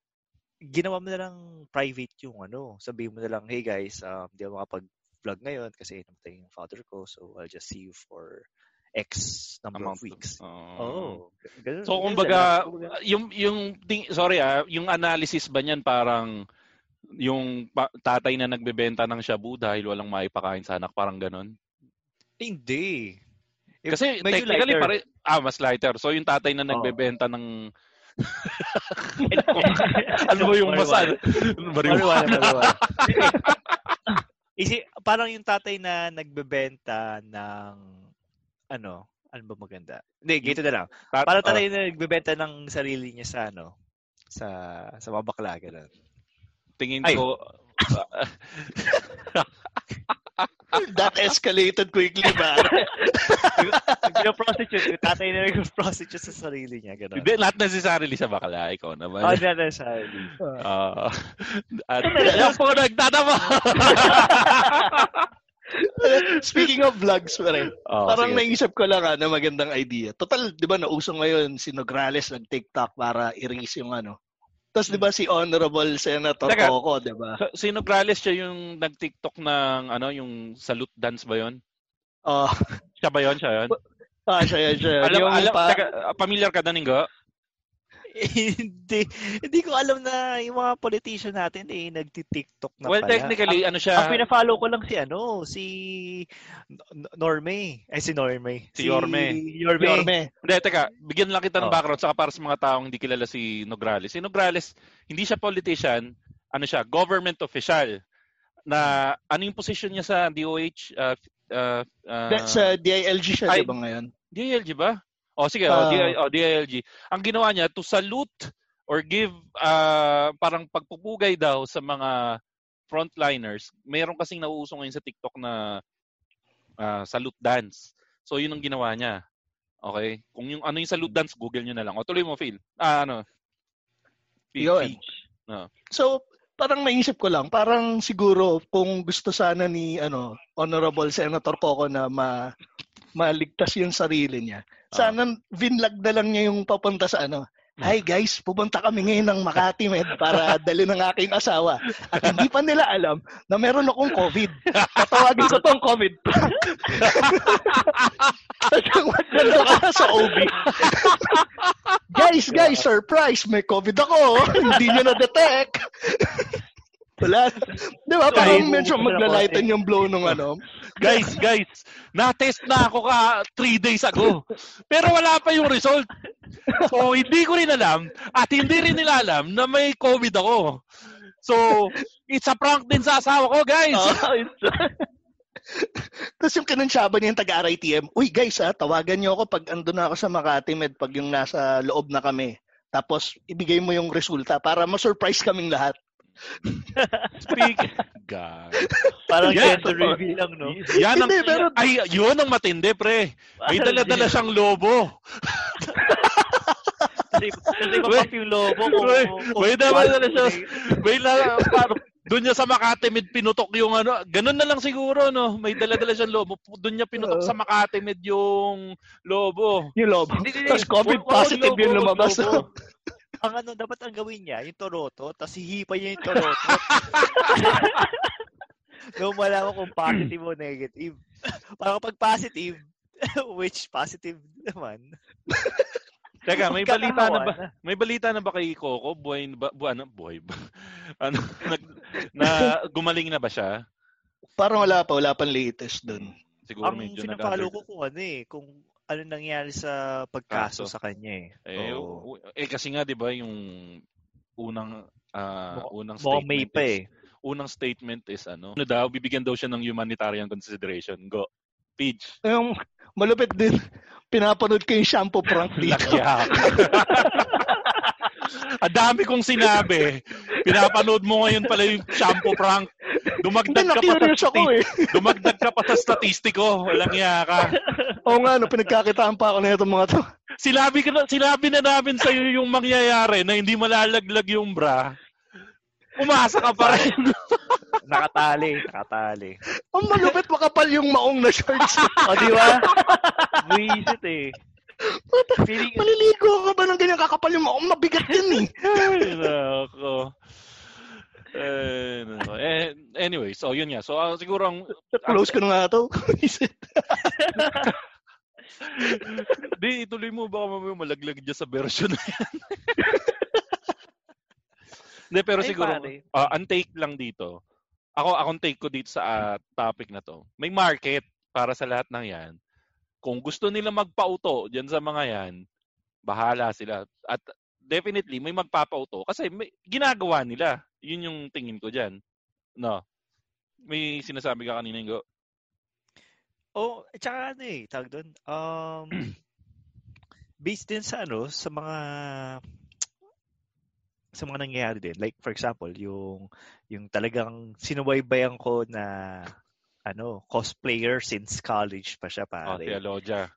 ginawa mo na lang private yung ano, sabihin mo na lang, hey guys, um, di ako makapag-vlog ngayon kasi namatay yung father ko, so I'll just see you for X number Amount of weeks. Oo. Oh, ganun, So kumbaga yung yung ting, sorry ah, yung analysis ba niyan parang yung pa- tatay na nagbebenta ng shabu dahil walang maipakain sa anak parang ganun. Hindi. If Kasi medyo technically lighter. pare ah mas lighter. So yung tatay na nagbebenta ng ano ba yung mas Marijuana. marijuana? Isi, parang yung tatay na nagbebenta ng ano, ano ba maganda? Hindi, ganito na lang. Parang tatay na nagbebenta ng sarili niya sa ano, sa sa mga bakla, ganun. Tingin Ay. ko That escalated quickly ba? Nag-prostitute, yung tatay na nag-prostitute sa sarili niya, ganun. hindi not necessarily sa bakla ikaw naman. Oh, not necessarily. Ah, at yan po nagtatama. Speaking of vlogs, pare, Oh, parang sige. naisip ko lang na magandang idea. Total, di ba, nauso ngayon si Nograles nag-TikTok para erase yung ano. Tapos di ba si Honorable Senator Teka. Coco, di ba? So, si Nograles siya yung nag-TikTok ng ano, yung salute dance ba 'yon? Oh, Siya ba 'yon? Siya 'yon? ah, siya, siya. Alam, yung alam, pa, teka, familiar ka Daningo? Hindi, hindi ko alam na yung mga politician natin eh, nagti-TikTok na Well, pala. technically, ano Ang siya, pina-follow ko lang si ano, si Norme. Ay, si Norme. Si Yorme. Yorme. Yorme. hindi, teka, bigyan lang kita ng Oh. background saka para sa mga taong hindi kilala si Nograles. Si Nograles, hindi siya politician, ano siya, government official na ano yung position niya sa DOH uh, uh, uh, That's uh, DILG siya, di ba ngayon? DILG ba? O sige, Ah. oh, DI, oh, DILG. Ang ginawa niya to salute or give uh, parang pagpupugay daw sa mga frontliners. Meron kasing nauuso ngayon sa TikTok na ah, salute dance. So yun ang ginawa niya. Okay? Kung yung ano yung salute dance, Google niyo na lang. O tuloy mo, Phil. Ah, ano? Phil, Yun. Phil. So, parang naisip ko lang, parang siguro kung gusto sana ni ano Honorable Senator Coco na ma maligtas yung sarili niya. Sana vinlag na lang niya yung papunta sa ano. Hi guys, pupunta kami ngayon ng Makati Med para dali ng aking asawa. At hindi pa nila alam na meron akong COVID. Tatawagin ko tong COVID prank. Ka sa OB. guys, guys, surprise, may COVID ako. hindi nyo na-detect. Wala. Di ba? Parang medyo maglalighten yung blow nung ano. guys, guys, na-test na ako ka three days ago. Pero wala pa yung result. So, hindi ko rin alam at hindi rin nila alam na may COVID ako. So, it's a prank din sa asawa ko, guys. It's- Tapos yung kinunsyaba niya yung taga-RITM, Uy guys ha, tawagan niyo ako pag ando na ako sa Makati Med pag yung nasa loob na kami. Tapos ibigay mo yung resulta para ma-surprise kaming lahat. Speak. God. Parang Yeah. gender reveal lang, no? Yan ang, Hindi, pero- ay, yun ang matindi, pre. May dala-dala siyang lobo. Kasi, kasi mapap yung lobo kung... May, kung- may dala-dala siya. May la, paano, doon niya sa Makati Med pinutok yung ano, ganun na lang siguro, no? May dala-dala siyang lobo. Doon niya pinutok Oo. sa Makati Med yung lobo. Yung loob. Hindi, hindi, Tapos. COVID positive lobo, yung lumabas. ang ano, dapat ang gawin niya, yung Toronto, tapos hihipa niya yung Toronto. Nung malaman kung positive o negative. Para kapag positive, which positive naman. Teka, may balita na ba? May balita na ba kay Coco? Buhay na ba? Bu, ano? Buhay ba? ano? Nag, na gumaling na ba siya? Parang wala pa, wala pang latest dun. Siguro Ang medyo pinapalo nag ko kung ano eh, kung ano nangyari sa pagkaso Kaso. sa kanya eh. Eh, Oo. eh kasi nga 'di ba yung unang Mukha- unang statement may pa is, eh. unang statement is ano, ano daw bibigyan daw siya ng humanitarian consideration. Go. Peach. Yung malupit din, pinapanood ko yung shampoo prank dito. Lakyak. Ang dami kong sinabi. Pinapanood mo ngayon pala yung shampoo prank. Hindi, Dumagdag ka pa sa ako eh. Dumagdag ka pa sa statistiko. Walang iya ka. Oo nga, no, pinagkakitaan pa ako na itong mga to. Sinabi, ka na, sinabi na namin sa iyo yung mangyayari na hindi malalaglag yung bra. Umasa ka pa rin. Nakatali, nakatali. Ang malupit makapal yung maong na shorts. O, di ba? Buisit eh. Feeling, Maliligo ka ba ng ganyan kakapal yung maong? Mabigat yun eh. Ay, nako. Eh, nako. Eh, anyway, so yun nga. So ah, siguro ang Close ko na nga to. di ituloy mo baka mamaya malaglag dyan sa version na yan. Hindi, pero Ay, siguro, pare. ah, ang take lang dito, ako, akong take ko dito sa ah, topic na to, may market para sa lahat ng yan. Kung gusto nila magpauto dyan sa mga yan, bahala sila. At definitely, may magpapauto kasi may, ginagawa nila. Yun yung tingin ko dyan. No. May sinasabi ka kanina, Go. Oh, at saka ano eh, tawag doon, um, based din sa ano, sa mga, sa mga nangyayari din. Like, for example, yung, yung talagang sinubaybayan ko na, ano, cosplayer since college pa siya, Oh, pare. si Alodia.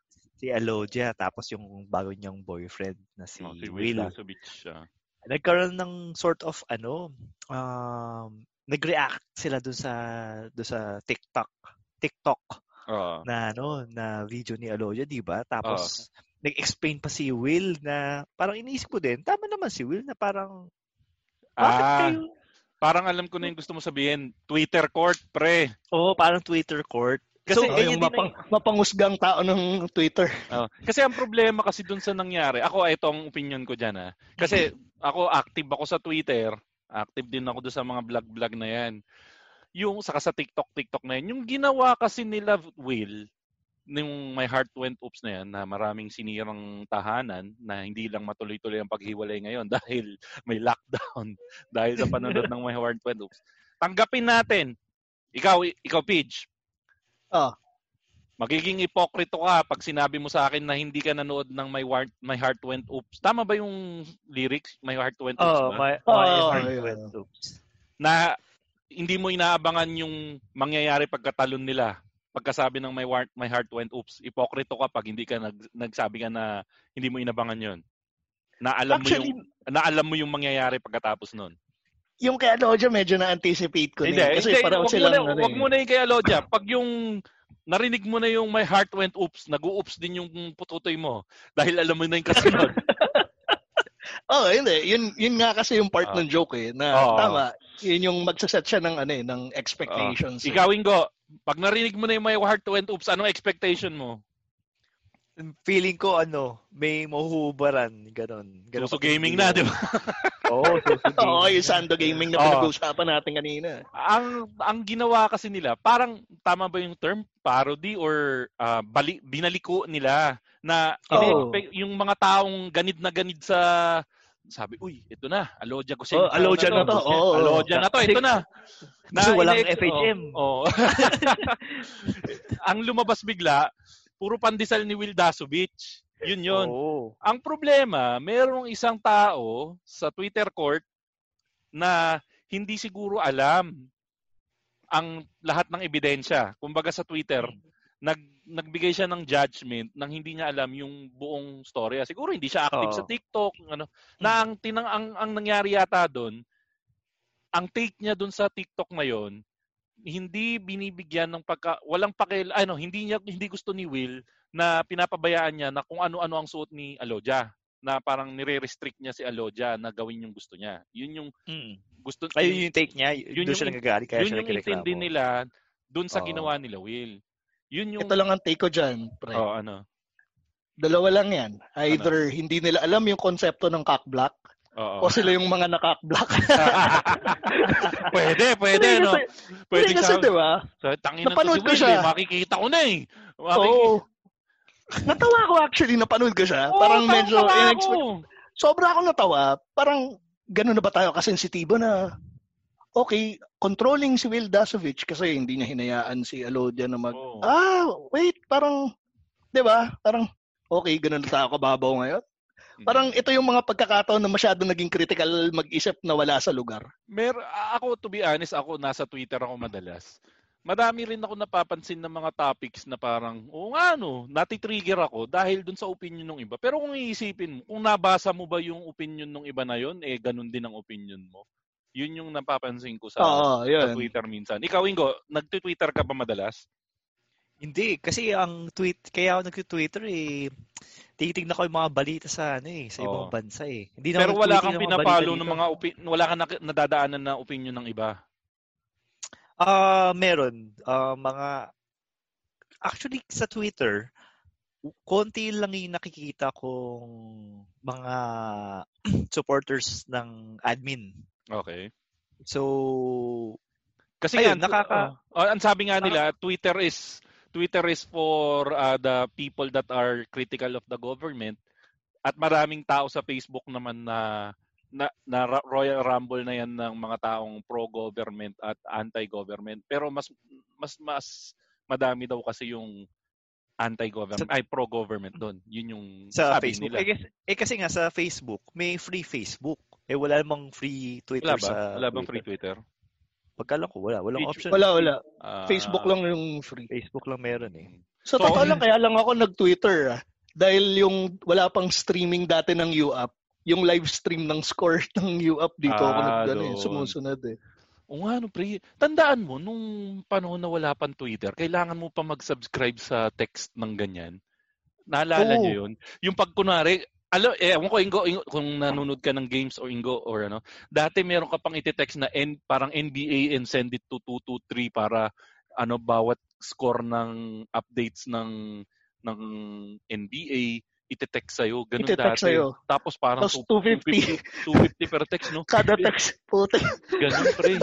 Si Alodia, tapos yung bago niyang boyfriend na si, Oh, si Will. Lasovich. ah. Nagkaroon ng sort of, ano, um, nag-react sila doon sa, doon sa TikTok. TikTok Oo. na ano na video ni Alodia, 'di ba? Tapos nag-explain pa si Will na parang iniisip ko din, tama naman si Will na parang bakit Ah, kayo? parang alam ko na yung gusto mo sabihin. Twitter court, pre. Oo, parang Twitter court. Kasi So, Oh, yung mapang, mapangusgang tao ng Twitter. Oh, kasi ang problema kasi dun sa nangyari, ako ito ang opinion ko diyan ah. Kasi ako active ako sa Twitter, active din ako doon sa mga vlog-vlog na 'yan. Yung saka sa TikTok, TikTok na 'yan, yung ginawa kasi nila Will nung my heart went oops na yan na maraming sinirang tahanan na hindi lang matuloy-tuloy ang paghiwalay ngayon dahil may lockdown dahil sa panonood ng my heart went oops. Tanggapin natin. Ikaw, ikaw Pidge. Oh. Magiging ipokrito ka pag sinabi mo sa akin na hindi ka nanood ng my heart, my heart went oops. Tama ba yung lyrics? My heart went oops Oh, ba? my, Oh, my heart yeah. went oops. na hindi mo inaabangan yung mangyayari pagkatalon nila. Pagkasabi ng my heart, my heart went oops. Ipokrito ka pag hindi ka nag, nagsabi ka na hindi mo inabangan yon. Na alam Actually, mo yung na alam mo yung mangyayari pagkatapos nun. Yung kay Aloja medyo na-anticipate ko Hindi, na. Kasi hindi, parang wag mo silang na, ano wag eh. mo na yung kay Alodia. Pag yung narinig mo na yung my heart went oops, nag-oops din yung pututoy mo dahil alam mo na yung kasunod. Oh, hindi. Yun, yun nga kasi yung part Ah. ng joke eh. Na Oo. tama. Yun yung magsaset siya ng, ano eh, ng expectations. eh. Ikaw, Ingo, pag narinig mo na yung my heart went oops, anong expectation mo? Feeling ko, ano, may mahuhubaran. Ganon. Ganon Suso gaming na, di ba? Oo, suso gaming. Oo, yung Sando Gaming na Oo. pinag-uusapan natin kanina. ang ang ginawa kasi nila, parang tama ba yung term? Parody or ah, bali, binaliko nila na ini-expect- yung mga taong ganid na ganid sa sabi, uy, ito na, Alodia ko Oh, Alodia na to, oo. Alodia na to, ito na. Kasi walang FHM. Oo. oo. ang lumabas bigla, puro pandesal ni Will Dasovich. Yun yun. Oo. Ang problema, merong isang tao sa Twitter court na hindi siguro alam ang lahat ng ebidensya. Kumbaga sa Twitter, nag nagbigay siya ng judgment nang hindi niya alam yung buong storya. Siguro hindi siya active Oo. sa TikTok, ano. Na ang tinang ang, ang nangyari yata doon, ang take niya doon sa TikTok ngayon, hindi binibigyan ng pagka walang pakil ano hindi niya hindi gusto ni Will na pinapabayaan niya na kung ano-ano ang suot ni Alodia na parang nire-restrict niya si Alodia na gawin yung gusto niya. Yun yung Mm. gusto Ayun yung take niya. Yun Yun doon yung- siya nagagalit. Kaya yun siya yung nagreklamo. intindi nila doon sa Oo. ginawa nila Will. Yun yung Ito lang ang take ko dyan, pre. Oh, ano. Dalawa lang yan. Either hindi nila alam yung konsepto ng cockblock Oo. o sila yung mga naka-cockblock. pwede, pwede, Hindi no? kasi- Pwede kasi, sa... di ba? So, tangin si ko Will, siya. eh. Makikita ko na eh. Makiki- Oo. Natawa ko actually, napanood ko siya. Oo, parang medyo, ako. in-expect, sobra ako natawa. Parang, gano'n na ba tayo kasensitibo na, okay, controlling si Will Dasovich kasi hindi niya hinayaan si Alodia na mag, Oo. ah, wait, parang, di ba? Parang, okay, gano'n na tayo kababaw ngayon. Parang ito yung mga pagkakataon na masyado naging critical mag-isip na wala sa lugar. Mer ako to be honest, ako nasa Twitter ako madalas. Madami rin ako napapansin ng mga topics na parang, oo nga no, nati-trigger ako dahil dun sa opinion ng iba. Pero kung iisipin mo, kung nabasa mo ba yung opinion ng iba na yon, eh ganun din ang opinion mo. Yun yung napapansin ko sa, Oo, sa. Twitter minsan. Ikaw, Ingo, nagtwi-Twitter ka ba madalas? Hindi, kasi ang tweet, kaya ako nag-Twitter eh, titignan ko yung mga balita sa ano eh, sa ibang Oo. bansa eh. Hindi na Pero wala kang pinapalo ng mga opi- wala kang nadadaanan na opinion ng iba. Ah, meron. Ah, mga actually sa Twitter, konti lang yung nakikita kong mga supporters ng admin. Okay. So, Kasi Ayun, nga, nakaka- oh, ang sabi nga nila, Twitter is Twitter is for uh, the people that are critical of the government at maraming tao sa Facebook naman na na, na Royal Rumble na yan ng mga taong pro-government at anti-government. Pero mas mas mas madami daw kasi yung anti-government ay pro-government doon. Yun yung sa sabi Facebook. nila. Eh, kasi, eh kasi nga sa Facebook, may free Facebook. Eh wala namang free Twitter Wala ba? sa Wala bang free Twitter? Pagkala ko, wala. Walang option. Wala, wala. Ah, Facebook lang yung free. Facebook lang meron eh. Sa So, totoo lang, kaya lang ako nag-Twitter ah. Dahil yung wala pang streaming dati ng UAP, yung live stream ng score ng UAP dito ako Ah, nag ano, eh, doon. sumusunod eh. O nga, no, pre. Tandaan mo, nung panahon na wala pang Twitter, kailangan mo pa mag-subscribe sa text ng ganyan. Naalala Oo. niyo yun? Yung pag kunwari, alo, eh, ewan ko, Ingo, Ingo, kung nanonood ka ng games o Ingo or ano, dati meron ka pang iti-text na N, parang NBA and send it to 223 para ano bawat score ng updates ng ng NBA iti-text sa'yo. Ganun Iti-text dati. sa'yo. Tapos parang Tapos 250. 250 per text, no? Kada text, puti. Ganun pre.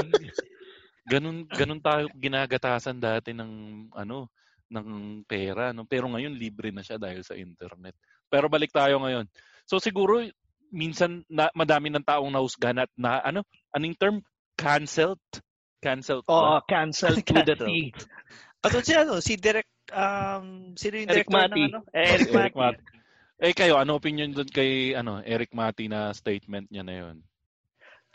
Ganun ganun tayo ginagatasan dati ng ano ng pera. No? Pero ngayon, libre na siya dahil sa internet. Pero balik tayo ngayon. So siguro, minsan na, madami ng taong nahusgahan at na, ano, anong term? Cancelled? Cancelled Oo, ba? cancelled to the Cancelled. T. Patod si ano, si Direk, um, sino yung Eric director Mati. ng ano? Eh, Eric, Eric Mati. Eh kayo, ano opinion doon kay ano Eric Mati na statement niya na yun?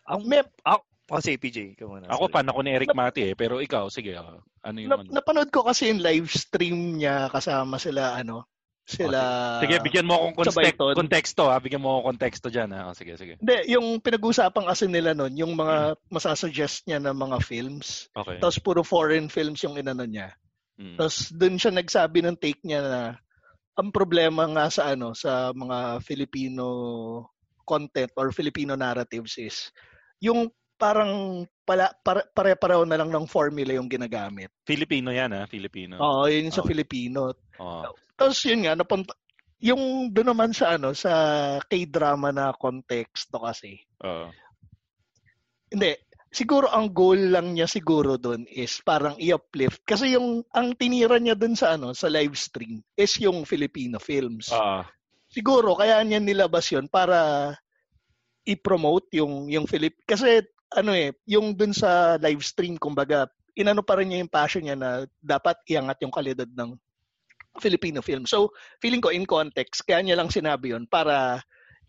Ang, May, ako, kasi PJ, ikaw muna. Ako fan ako ni Eric Mati eh, pero ikaw, sige, ah, ano yung na, ano? napanood ko kasi yung live stream niya kasama sila ano sila Sige, bigyan mo akong kontek- konteksto ha. Bigyan mo akong konteksto dyan ha. Sige, sige. Hindi, yung pinag-uusapan kasi nila nun, yung mga masasuggest niya na mga films. Okay. Tapos puro foreign films yung inano niya. Mm. Tapos dun siya nagsabi ng take niya na ang problema nga sa ano sa mga Filipino content or Filipino narratives is yung parang pala, pare, pare-pareho na lang ng formula yung ginagamit. Filipino yan ha, Filipino. Oo, yun sa Oh. Filipino. Oo. Tapos yun nga, napunta, yung doon naman sa ano sa K-drama na konteksto kasi. Oo. Hindi, siguro ang goal lang niya siguro doon is parang i-uplift kasi yung ang tinira niya doon sa ano sa live stream is yung Filipino films. Ah, Siguro kaya niya nilabas 'yon para i-promote yung yung Philip kasi ano eh yung doon sa live stream kumbaga inano pa rin niya yung passion niya na dapat iangat yung kalidad ng Filipino film. So, feeling ko in context, kaya niya lang sinabi yon para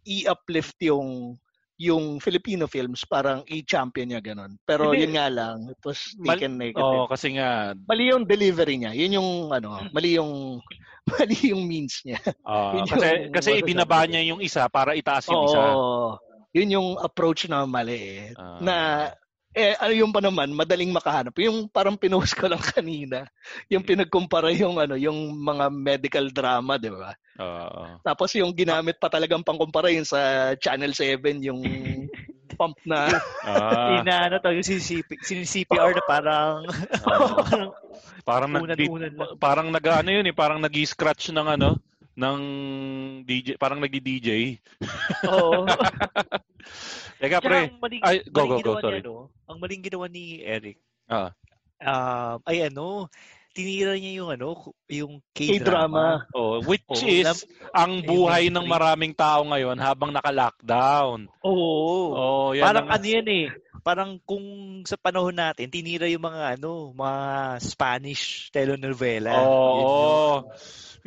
i-uplift yung yung Filipino films, parang i-champion niya ganun. Pero Hindi. yun nga lang, it was Mal- taken negative. Oo, kasi nga, Mali yung delivery niya. Yun yung ano, mali yung mali yung means niya. ah, Yun kasi, yung kasi ibinaba niya yung isa para itaas yung isa. Yun yung approach na mali eh. Ah. na eh ano yung pa naman madaling makahanap. Yung parang pinost ko lang kanina, yung pinagkumpara yung ano, yung mga medical drama, 'di ba? Oo. Tapos yung ginamit pa talagang pangkumpara yung sa Channel 7 yung pump na Ah, Ina, ano to, yung CCP, CPR na parang, oo. parang nag parang nag ano yun eh, parang nag-scratch ng ano ng DJ, parang nagdi-DJ. Oo. Teka, pre. ang maling, Ay, go, maling go, go, sorry. ano, ang maling ginawa ni Eric, Ah. um, ay ano, tinira niya yung ano, yung K-drama. K-drama. Oh, which Oo, is lab- ang buhay ng maraming tao ngayon habang naka-lockdown. Oo. Oh, yan parang ang- ano yan eh. Parang kung sa panahon natin, tinira yung mga ano, mga Spanish telenovela. Yun Oo.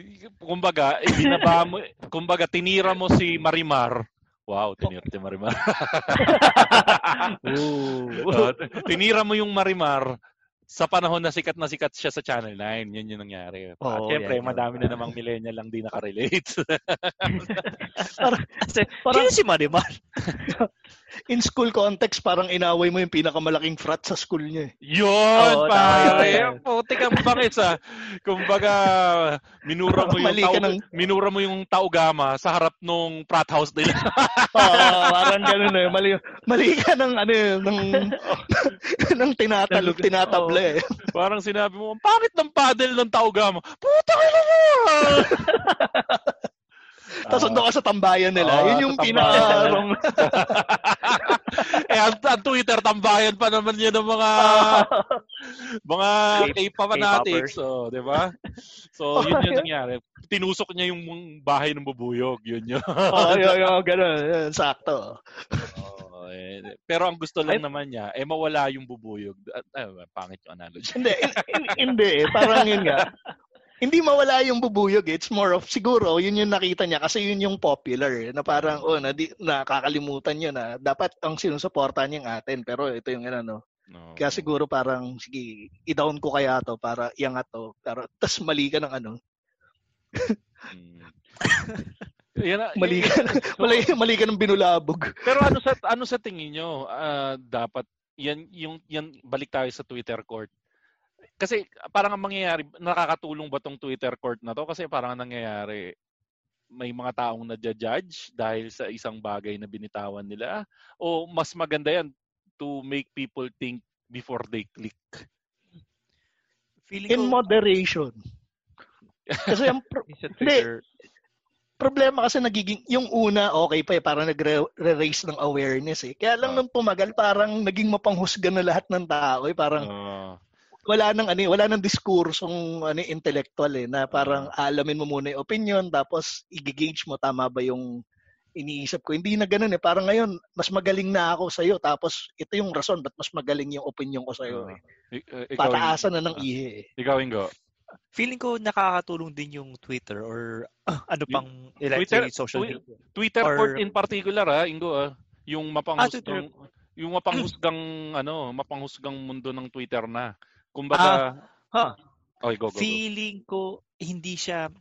yung- Kumbaga, ibinaba mo, kumbaga tinira mo si Marimar. Wow, tinira si Marimar. Oh, tinira mo yung Marimar sa panahon na sikat na sikat siya sa Channel 9. Yun yung nangyari. At Oo, syempre, yun. madami na namang millennial lang di nakarelate. Kasi, Parang- sino si Marimar? In school context, parang inaway mo yung pinakamalaking frat sa school niya. eh. Yun, Oo, pare. Puti kang bangis ah. Kumbaga, minura mo yung tao, ng- minura mo yung taugama sa harap nung frat house nila. Oo, parang ganun eh. Mali, mali ka ng ano eh, ng, ng tinatal, Nalug- tinatabla eh. Parang sinabi mo, ang pangit ng paddle ng taugama. Puta ka na mo! Tapos doon ka sa tambayan nila. Oo, Yun yung pinaka-wrong. eh, ang, ang Twitter, tambayan pa naman yun ng mga mga K-pop fanatics. So, di ba? So, yun yung nangyari. Tinusok niya yung bahay ng bubuyog. Yun yun. Oo, yun, yun, ganun. Yun, sakto. Eh, pero ang gusto lang naman niya, eh mawala yung bubuyog. Ay, pangit yung analogy. Hindi, in- in- hindi eh. Parang yun nga. Hindi mawala yung bubuyog eh. It's more of, siguro, yun yung nakita niya kasi yun yung popular eh, na parang, oh, na, nakakalimutan niya na dapat ang sinusuportahan niya yung atin. Pero ito yung ano, No. Kaya siguro parang, sige, i-down ko kaya to para iangat to. Pero, tas mali ka ng ano, Mm. Yan mali ka, mali, mali ka ng binulabog. Pero ano sa ano sa tingin nyo ah, dapat yan yung yan balik tayo sa Twitter court. Kasi parang ang mangyayari nakakatulong ba tong Twitter court na to kasi parang ang nangyayari may mga taong nadja-judge dahil sa isang bagay na binitawan nila o mas maganda yan to make people think before they click. Feeling In ko, moderation. Kasi ang pro- Twitter, problema kasi nagiging, yung una, okay pa eh, parang nagre-raise ng awareness eh. Kaya lang Ah. nung tumagal, parang naging mapanghusga na lahat ng tao eh. Parang, Ah, wala nang ano, eh, wala nang diskursong ano intellectual eh na parang alamin mo muna yung opinion tapos i-gauge mo tama ba yung iniisip ko. Hindi na ganun eh. Parang ngayon, mas magaling na ako sa iyo tapos ito yung rason ba't mas magaling yung opinion ko sa iyo eh. I- uh, ikaw, Pataasan na ng ihe eh. ikaw, Ingo. Feeling ko nakakatulong din yung Twitter or ah, ano Yung pang like, Twitter- social Twi- media. Twitter Or- in particular ah, Ingo ah, yung mapanghusgang yung mapanghusgang ano, mapanghusgang mundo ng Twitter na. Kumbaga, Ha, okay, go, go, go. feeling ko hindi siya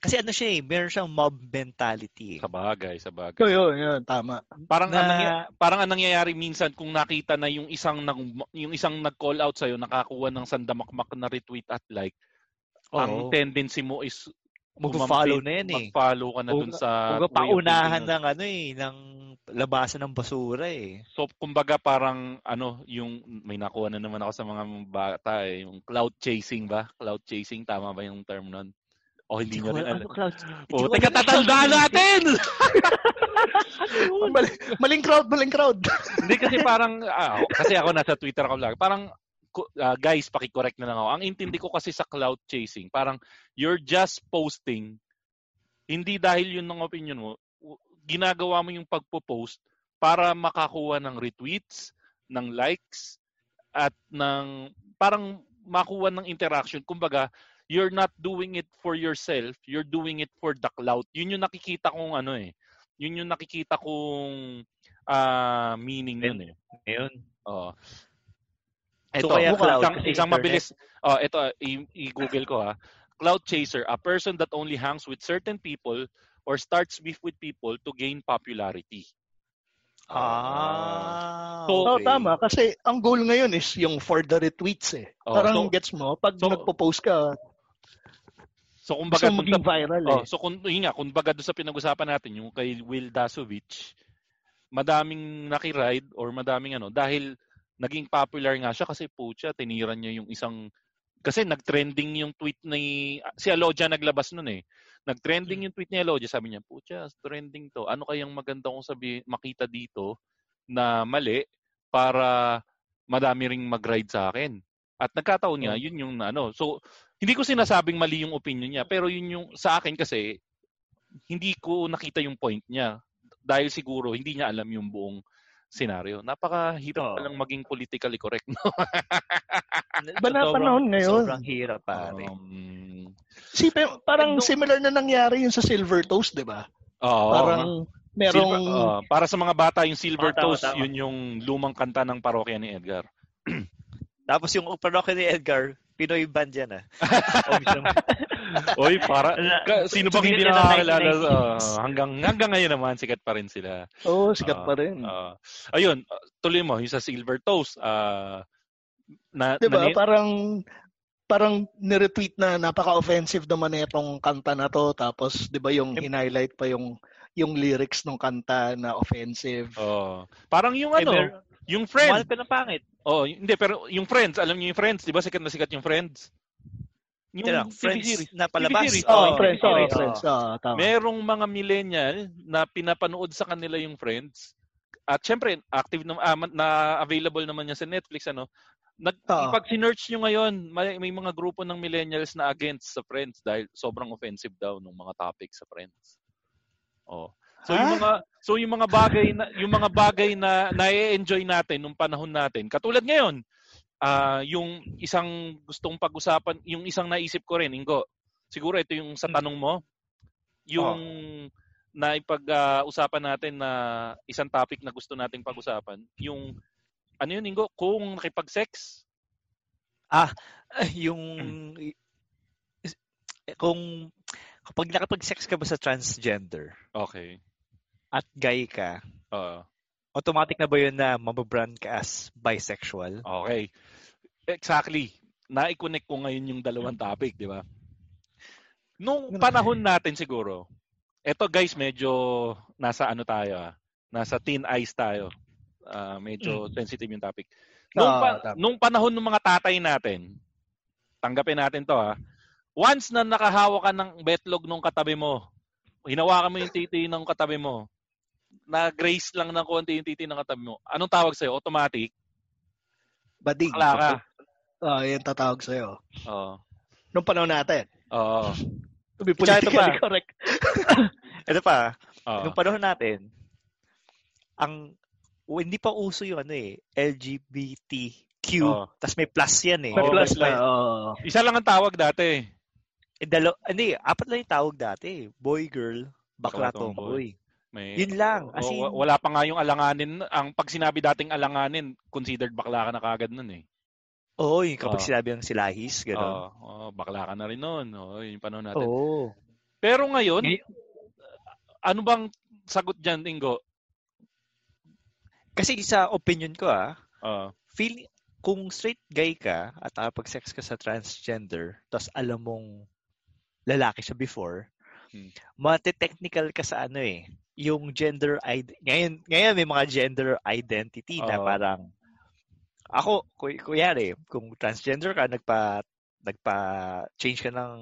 kasi ano siya eh, meron siyang mob mentality. eh. Sa bagay, sa bagay. So yun, yun, tama. Parang Na- ang parang ang nangyayari minsan kung nakita na yung isang nag yung isang nag-call out sa nakakuha ng sandamakmak na retweet at like, ang Oo. tendency mo is Magpo-follow umampi- na yan eh. Mag-follow ka na dun sa of paunahan ng ano eh, ng labasan ng basura eh. So kumbaga parang ano yung may nakuha na naman ako sa mga bata eh, yung cloud chasing ba? Cloud chasing tama ba yung term nun? O hindi nyo rin alam. Ano, Cloud? Hindi O, ko teka, alam cloud natin! Maling, maling crowd, maling crowd. Hindi kasi parang, ah, kasi ako nasa Twitter ako lang. Parang, ah, guys, paki-correct na lang ako. Ang intindi ko kasi sa cloud chasing, parang you're just posting, hindi dahil yun ng opinion mo, ginagawa mo yung pagpo-post para makakuha ng retweets, ng likes, at ng, parang makuha ng interaction. Kumbaga, you're not doing it for yourself, you're doing it for the cloud. Yun yung nakikita kong ano eh. Yun yung nakikita kong ah meaning nun eh. Ngayon. Oo. So, Ito, kaya cloud isang, isang internet. mabilis. Oh, ito, i-google ko ha. Cloud chaser, a person that only hangs with certain people or starts beef with people to gain popularity. Ah. So, okay. tama. Kasi ang goal ngayon is yung for the retweets eh. Oh, Parang so- gets mo, pag so- nagpo-post ka, So dun sa, maging viral oh, eh. so kung yun nga, kumbaga doon sa pinag-usapan natin yung kay Will Dasovich, madaming nakiride or madaming ano dahil naging popular nga siya kasi po siya tinira niya yung isang kasi nag-trending yung tweet ni si Alodia naglabas nun eh. Nag-trending yung tweet ni Alodia, sabi niya, "Pucha, trending to. Ano kayang maganda kong sabi makita dito na mali para madami ring mag-ride sa akin." At nagkataon nga, yun yung ano. So, hindi ko sinasabing mali yung opinion niya, pero yun yung sa akin kasi hindi ko nakita yung point niya dahil siguro hindi niya alam yung buong senaryo. Napakahirap Oo. palang maging politically correct, no? Ba na panahon ngayon? Sobrang hirap pare. Um, Sipe, parang Nung- similar na nangyari yun sa Silver Toast, di ba? oo. parang merong... Silver- oo. para sa mga bata, yung Silver tama, Toast, tama. yun yung lumang kanta ng parokya ni Edgar. Tapos yung parokya ni Edgar, Pinoy band yan ah. Oy, para ka- sino bang hindi nakakilala 1990s. sa- hanggang hanggang ngayon naman sikat pa rin sila. Oo, sikat Ah, pa rin. Ah, ayun, tuloy mo yung sa Silver Toast. ah na, di ba? nani- Parang parang niretweet na napaka-offensive naman na itong kanta na to. Tapos, di ba yung in-highlight pa yung yung lyrics ng kanta na offensive. oh, parang yung ano, mer- yung Mahal Friends. ka ng pangit. Oh, hindi pero yung Friends, alam niyo yung Friends, 'di ba? Sikat na sikat yung Friends. Yung TV friends series. na palabas. series. Oo, Oh, oh, friends, TV oh, series. friends. Oh, tama. Merong mga millennial na pinapanood sa kanila yung Friends. At syempre, active na, ah, na available naman yan sa Netflix ano. Nag Oo. pag sinearch nyo ngayon, may, may mga grupo ng millennials na against sa Friends dahil sobrang offensive daw ng mga topics sa Friends. Oh. So yung Ha? mga so yung mga bagay na yung mga bagay na na-enjoy natin nung panahon natin. Katulad ngayon, ah yung isang gustong pag-usapan, yung isang naisip ko rin, Ingo. Siguro ito yung sa tanong mo, yung na ipag-usapan natin na isang topic na gusto nating pag-usapan, yung ano yun, Ingo, kung nakipag-sex, yung kung kapag nakapag-sex ka ba sa transgender okay. at gay ka, Oo. automatic na ba yun na mababrand ka as bisexual? Okay. Exactly. Na-connect ko ngayon yung dalawang topic, di ba? Nung panahon natin siguro, eto guys, medyo nasa ano tayo ah, nasa thin ice tayo. Ah, medyo sensitive yung topic. Nung, Ah, pa- tama. nung panahon ng mga tatay natin, tanggapin natin to ha, once na nakahawa ka ng betlog nung katabi mo, hinawakan mo yung titi ng katabi mo, na grace lang ng konti yung titi ng katabi mo, anong tawag sa'yo? Automatic? Bading. Bakla ka. Ah, yan tatawag sa'yo. Oo. Nung panahon natin. Oo. To be ito pa. correct. Ito pa, Oo. nung panahon natin, ang o, hindi pa uso yung ano eh, LGBTQ. Oo. Tapos may plus yan eh. May Oo, plus May- na. oo. Isa lang ang tawag dati. Eh, dalo, hindi, apat lang yung tawag dati. Boy, girl, bakla, tomboy. May, Yun lang. As in- wa- wala pa nga yung alanganin. Ang pag sinabi dating alanganin, considered bakla ka na kagad nun eh. Oo, yung kapag Oo. sinabi ang silahis, gano'n. Oo, oo, bakla ka na rin nun. Oo, yun yung panahon natin. Oo. Pero ngayon, Ngay- ano bang sagot dyan, Ingo? Kasi sa opinion ko ah, Oo. feel, kung straight gay ka at nakapag-sex ka sa transgender, tapos alam mong lalaki siya before, Hmm. mate-technical ka sa ano eh, yung gender id- ngayon ngayon may mga gender identity na Oo. parang ako kuy kuyari kung transgender ka nagpa nagpa change ka ng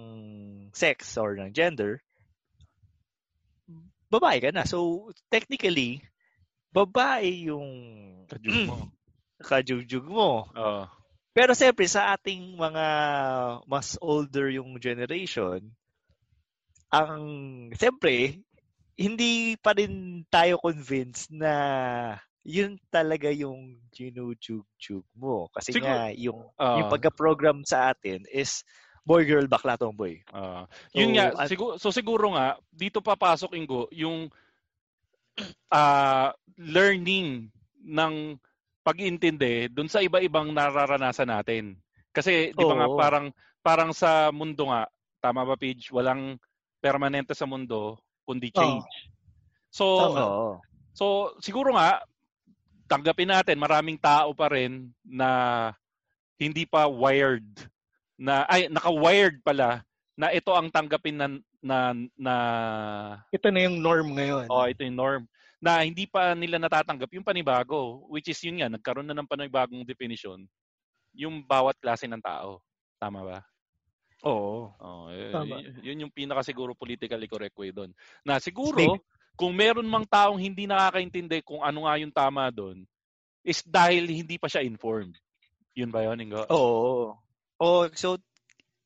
sex or ng gender babae ka na so technically babae yung Kadyog mo. kajugjug mo Oo. pero siyempre sa ating mga mas older yung generation, ang siyempre hindi pa rin tayo convinced na yun talaga yung ginujugjug mo. Kasi Siguro- nga yung Oo. yung pagka-program sa atin is boy girl bakla tomboy. Ah, yun So, nga, at- siguro, so siguro nga, dito papasok, Ingo, yung ah learning ng pag-iintindi dun sa iba-ibang nararanasan natin. Kasi, di ba nga, Oo. parang, parang sa mundo nga, tama ba, Pidge, walang permanente sa mundo, kundi change. So, Oo. so, siguro nga, tanggapin natin, maraming tao pa rin na hindi pa wired na ay naka-wired pala na ito ang tanggapin na na, na Ito na yung norm ngayon. oh ito yung norm na hindi pa nila natatanggap yung panibago which is yun nga nagkaroon na ng panibagong definition yung bawat klase ng tao tama ba Oo. oh eh, Tama. yun yung pinaka siguro politically correct way doon na siguro Speak- kung meron mang taong hindi nakakaintindi kung ano nga yung tama doon is dahil hindi pa siya informed yun ba yun Ingo? Oo. Oh, so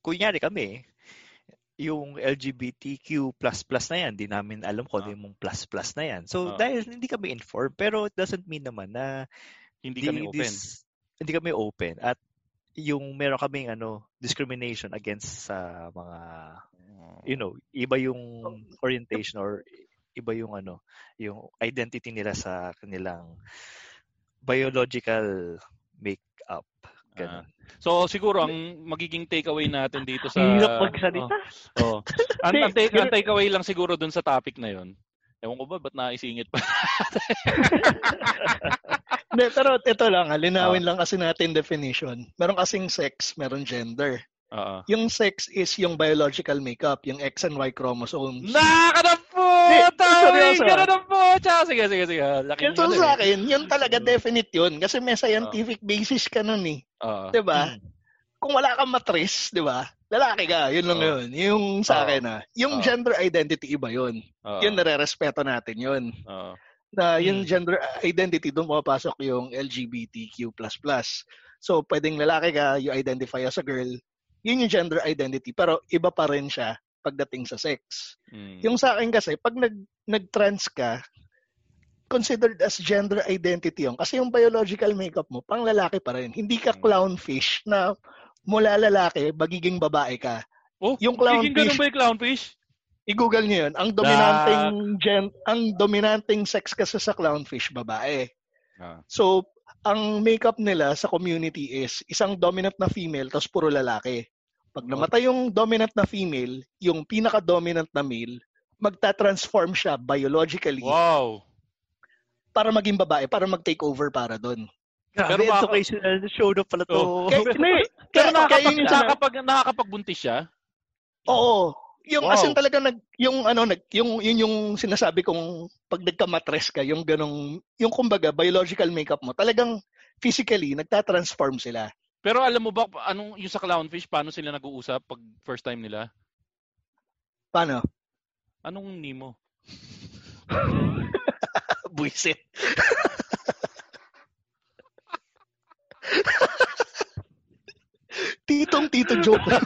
kunyari kami, yung LGBTQ++ na yan, di namin alam kung ano Ah. yung plus plus na yan. So Ah. dahil hindi kami informed, pero it doesn't mean naman na hindi di- kami open this- hindi kami open at yung meron kaming ano discrimination against sa mga you know, iba yung orientation or iba yung ano, yung identity nila sa kanilang biological makeup. Ganun. So siguro ang magiging takeaway natin dito sa Hirap magsalita. Oh. oh. Ang, ang, take, takeaway lang siguro dun sa topic na 'yon. Ewan ko ba ba't naisingit pa? Hindi, pero ito lang, ah, Ah. linawin lang kasi natin definition. Meron kasing sex, meron gender. Oo. Yung sex is yung biological makeup, yung X and Y chromosomes. Nakaka po! Hindi, Tawag! Seryoso. Ganun na po! Tsaka, sige, sige, sige. Laki Yun so, sa akin, yun talaga Mm. definite yun. Kasi may scientific basis ka nun eh. Oo. 'Di ba? Mm. Kung wala kang matris, 'di ba? Lalaki ka, yun lang Oo. yun. Yung sa akin ah. Yung Oo. gender identity iba yun. Oo. Yun nare-respeto natin yun. Oo. Na yung Mm. gender identity doon pumapasok yung LGBTQ++. So pwedeng lalaki ka, you identify as a girl. Yun yung gender identity pero iba pa rin siya pagdating sa sex. Mm. Yung sa akin kasi pag nag nag-trans ka, considered as gender identity yun. Kasi yung biological makeup mo, pang lalaki pa rin. Hindi ka Mm. clownfish na mula lalaki, magiging babae ka. Oh, yung clownfish- ganun ba yung clownfish? I-google niyo yun. Ang dominanteng gen, ang dominanteng sex kasi sa clownfish, babae. Ah. So, ang makeup nila sa community is isang dominant na female tapos puro lalaki. Pag namatay yung dominant na female, yung pinaka-dominant na male, magta-transform siya biologically Wow. para maging babae, para mag-take over para doon. Grabe, Pero educational show na pala to. Oh. Kaya, hindi, Pero nakakapag, nakakapag, nakakapagbuntis siya? Oo. Yung Wow. talaga nag yung ano nag yung yun yung sinasabi kong pag nagka-matres ka, yung ganong yung kumbaga biological makeup mo, talagang physically nagta-transform sila. Pero alam mo ba anong yung sa clownfish paano sila nag-uusap pag first time nila? Paano? Anong Nemo? Buisit. Titong tito joke.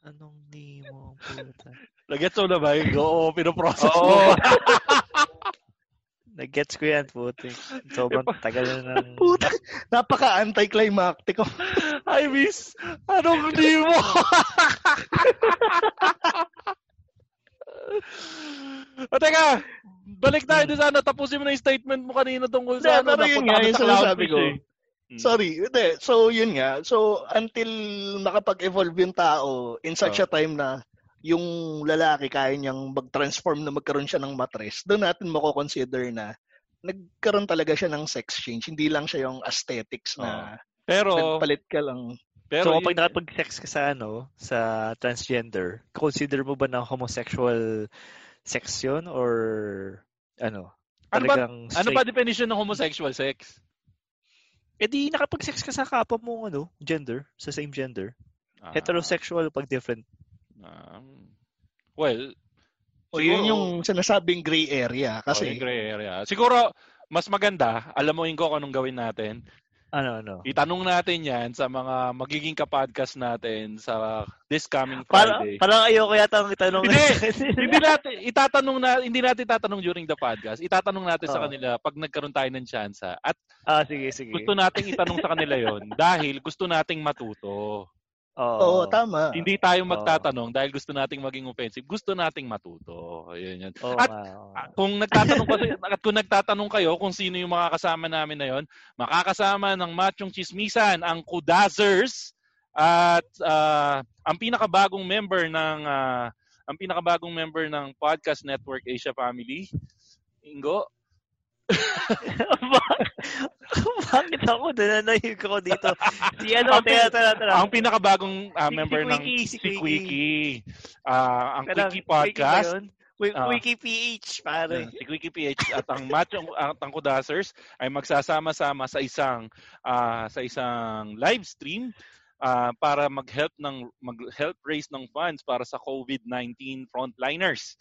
Anong Nemo? Puta. Nag-gets mo na ba? Yung Oo, pinoprocess Oo. mo. Nag-gets ko yan, puti. Sobrang tagal na. Puta, napaka-anticlimactic. Hi, miss. Anong hindi mo? o teka, balik tayo doon sana. Tapusin mo na yung statement mo kanina tungkol sa ano. pero yun nga, yung sa sinasabi ko. eh. Mm. Sorry, hindi. So, yun nga. So, until nakapag-evolve yung tao in such Oh. a time na yung lalaki kaya niyang mag-transform na magkaroon siya ng matres, doon natin mako-consider na nagkaroon talaga siya ng sex change. Hindi lang siya yung aesthetics na Pero, nagpalit ka lang. pero so, kapag nakapag-sex ka sa ano, sa transgender, consider mo ba na homosexual sex yun or ano? Ano ba- Talagang ano ba straight? definition ng homosexual sex? Eh di nakapag-sex ka sa kapwa mo ano, gender, sa same gender. Ah, Heterosexual pag different. Um, well, O yun siguro- yung sinasabing gray area. Kasi, Kasi, gray area. Siguro, mas maganda, alam mo Ingo kung anong gawin natin. Ano ano? Itanong natin yan sa mga magiging kapodcast natin sa this coming Para, Friday. parang ayoko yata ang itanong. Hindi, hindi natin itatanong na hindi natin itatanong during the podcast. Itatanong natin sa Oo. kanila pag nagkaroon tayo ng chance. At ah, sige, sige. gusto nating itanong sa kanila 'yon dahil gusto nating matuto. Oo. oo, tama. Hindi tayo magtatanong dahil gusto nating maging offensive. Gusto nating matuto. Ayun yan. Oo At. Ah, kung nagtatanong kasi at kung nagtatanong kayo kung sino yung mga kasama namin na yon, makakasama ng Machong Chismisan ang Kudazers at ah, ang pinakabagong member ng ah, ang pinakabagong member ng Podcast Network Asia Family. Ingo, Bakit ako nananahig ako dito? Si ano, Ang tara, tara, tara. ang pinakabagong ah, Si- si member ng Quickie, si si Quickie. Quickie. Ah, ang Tara, Quickie Quickie ba Podcast. yun? Wi- Ah. Wiki PH, pare. si Quickie PH at ang Machong at ang Kudasers ay magsasama-sama sa isang ah, sa isang live stream ah, para mag-help ng mag-help raise ng funds para sa COVID-19 frontliners.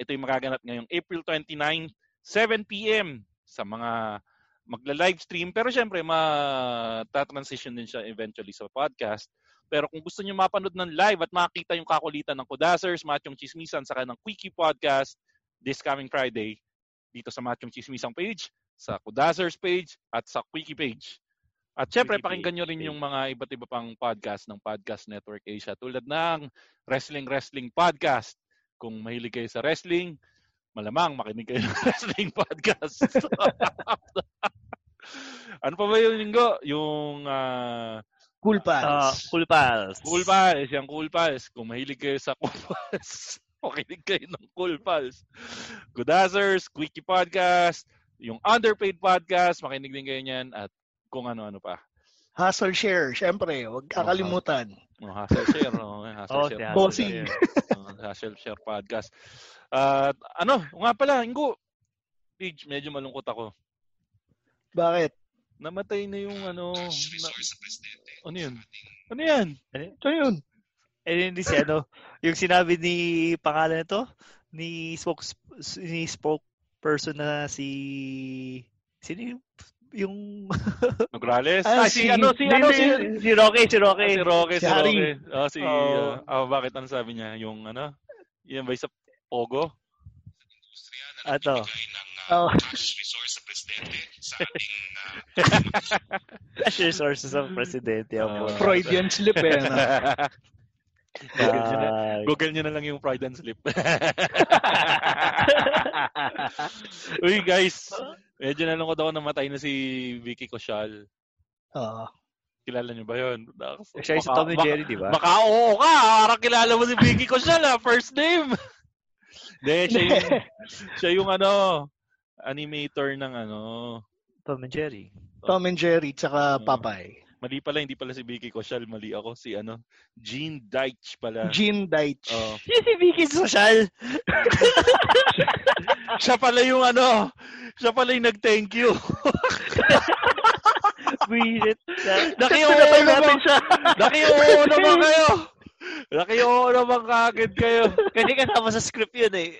Ito yung magaganap ngayong April 29, 7 p.m. sa mga magla-live stream. Pero syempre, ma-transition din siya eventually sa podcast. Pero kung gusto niyo mapanood ng live at makita yung kakulitan ng Kudasers, Machong Chismisan, saka ng Quickie Podcast this coming Friday dito sa Machong Chismisan page, sa Kudasers page, at sa Quickie page. At syempre, Quickie pakinggan nyo rin yung mga iba't iba pang podcast ng Podcast Network Asia tulad ng Wrestling Wrestling Podcast. Kung mahilig kayo sa wrestling, malamang makinig kayo ng wrestling podcast. ano pa ba yung linggo? Yung ah, Cool Ah, pals. cool pals. Cool Pals, yung Cool Pals. Kung mahilig kayo sa Cool Pals, makinig kayo ng Cool Pals. Goodazers, Quickie Podcast, yung Underpaid Podcast, makinig din kayo niyan at kung ano-ano pa. Hustle share, syempre, huwag kakalimutan. Oh, Hustle Share, no? Hustle Oh, Share. si Bossing. Oh, Hustle Share Podcast. At ano, nga pala, Ingo, Pidge, medyo malungkot ako. Bakit? Namatay na yung ano, na, ano yun? Ano yan? So yun. Eh, hindi si ano, yung sinabi ni pangalan nito, ni spokes ni spokesperson na si sino yung yung Nograles? Ah, Ah, si, si- ano, si, ano, si, si Roque, si Roque. Ah, si Roque, si, Si. Roque. Oh, si, Oo. ah, ah, bakit ano sabi niya? Yung ano? Yan ba yung sa Pogo? Ato. Oh, Cash resources of presidente. Ah. Uh, Freudian slip eh. ano? Google niyo na, Ah, Google niyo na lang yung Pride and Slip. Uy, guys. Medyo nalungkot ako namatay na si Vicky Koshal. Oo. Kilala niyo ba yun? siya yung sa Tom and Jerry, di ba? Baka oo ka. Parang kilala mo si Vicky Koshal ha. First name. Hindi, siya yung, siya yung ano, animator ng ano. Tom and Jerry. Tom and Jerry, tsaka. Popeye. Mali pala, hindi pala si Vicky Koshal. Mali ako. Si ano, Gene Deitch pala. Gene Deitch. Oh. Siya si Vicky Social. Siya pala yung ano, siya pala yung nag-thank you. Buisit. Naki-oo Pinatay naman, siya. naki-oo naman kayo. Naki-oo naman kaagad kayo. Kasi kasama sa script yun eh.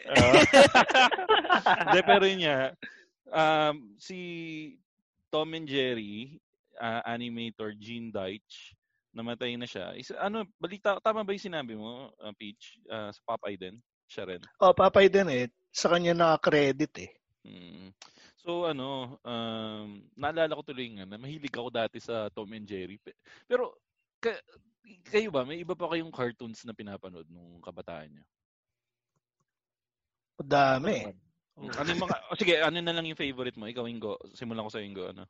Hindi, pero yun nga, um, si Tom and Jerry, ah, animator Gene Deitch. Namatay na siya. Is, ano, balita, tama ba yung sinabi mo, uh, Peach? Ah, sa Popeye din? Siya rin. Oh, papay din eh. Sa kanya naka-credit eh. Mm. So ano, um, naalala ko tuloy nga na mahilig ako dati sa Tom and Jerry. Pe- Pero ka- kayo ba, may iba pa kayong cartoons na pinapanood nung kabataan niyo? Dami. Ano yung mga, oh, sige, ano na lang yung favorite mo? Ikaw, Ingo. Simulan ko sa Ingo. Ano?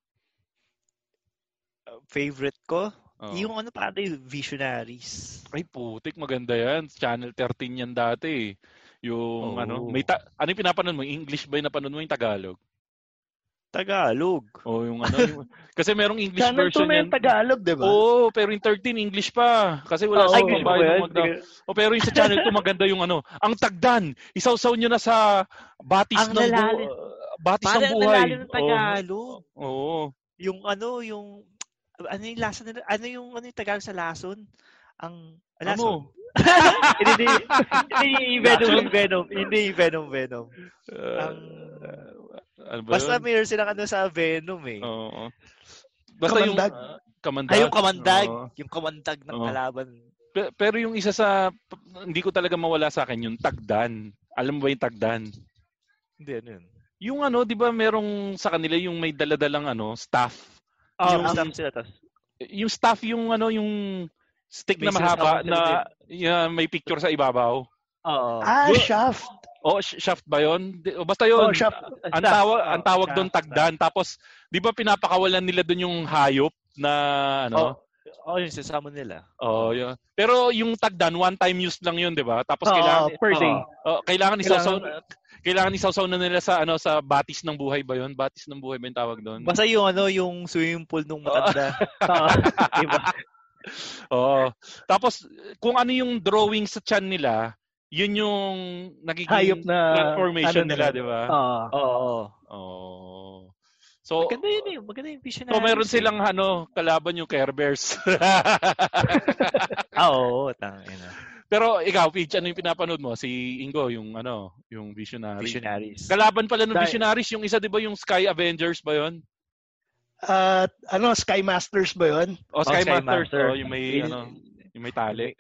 Favorite ko? Oo. Yung ano pa yung Visionaries. Ay, putik, maganda yan. Channel 13 yan dati. eh. Yung Oo. ano, may ta- ano yung pinapanood mo? English ba yung napanood mo yung Tagalog? Tagalog. O yung ano, yung, kasi merong English Channel 2 version yan. yung Tagalog, di ba? Oo, pero yung 13 English pa. Kasi wala Oo. sa Ay, English babae ba na yan? magda- O pero yung sa channel 2 maganda yung ano, ang tagdan. Isawsaw nyo na sa batis Ang ng bu- batis ng buhay. nalalo ng Tagalog. Oo. Oo. Yung ano, yung ano yung lasa nila, ano yung ano yung Tagalog sa lason? Ang lason. Ano? hindi, hindi, hindi, Venom, Venom. Hindi, yung Venom, Venom. Uh, Ang, ano ba basta yun? mayroon silang ano sa Venom eh. Oo. Basta yung Kamandag. ah, kamandag. Ay, yung kamandag. Oo. Yung kamandag ng Oo. kalaban. Pe- Pero yung isa sa hindi ko talaga mawala sa akin yung tagdan. Alam mo ba yung tagdan? Hindi, ano yun? Yung ano, 'di ba merong sa kanila yung may daladalang ano, staff. Oh, Yung- yung staff sila. Tas, Yung staff yung ano, yung stick na mahaba na yeah, may picture sa ibabaw. Oo. Ah, Yo- Shaft. O sh- shaft ba 'yon? Basta 'yon. Oh, Shaft. ang tawag ang tawag doon tagdan. Tapos 'di ba pinapakawalan nila doon yung hayop na ano? Oo, oh, yung sasama nila. Oh, yun. Pero yung tagdan one time use lang 'yun, 'di ba? Tapos Oo, kailangan per day. oh, kailangan Kailangan- kailangan isawsaw na nila sa ano sa batis ng buhay ba 'yon? Batis ng buhay ba yung tawag doon? Basta yung ano, yung swimming pool nung matanda. diba? Oo. Tapos kung ano yung drawing sa chan nila, yun yung nagiging Hayop na transformation ano nila, nila. 'di ba? Oo. Oo. Oh. So, Maganda yun eh. Maganda yung visionary. so meron silang ano, kalaban yung Care Bears. Ah, oo. Tangina. Pero ikaw, Peach, ano yung pinapanood mo? Si Ingo, yung ano, yung Visionary. Visionaries. Kalaban pala ng Visionaries, yung isa 'di ba yung Sky Avengers ba 'yon? At ano, Sky Masters ba yun? O Sky, Sky Masters, Master. oh, yung may Yun- ano, yung may tali.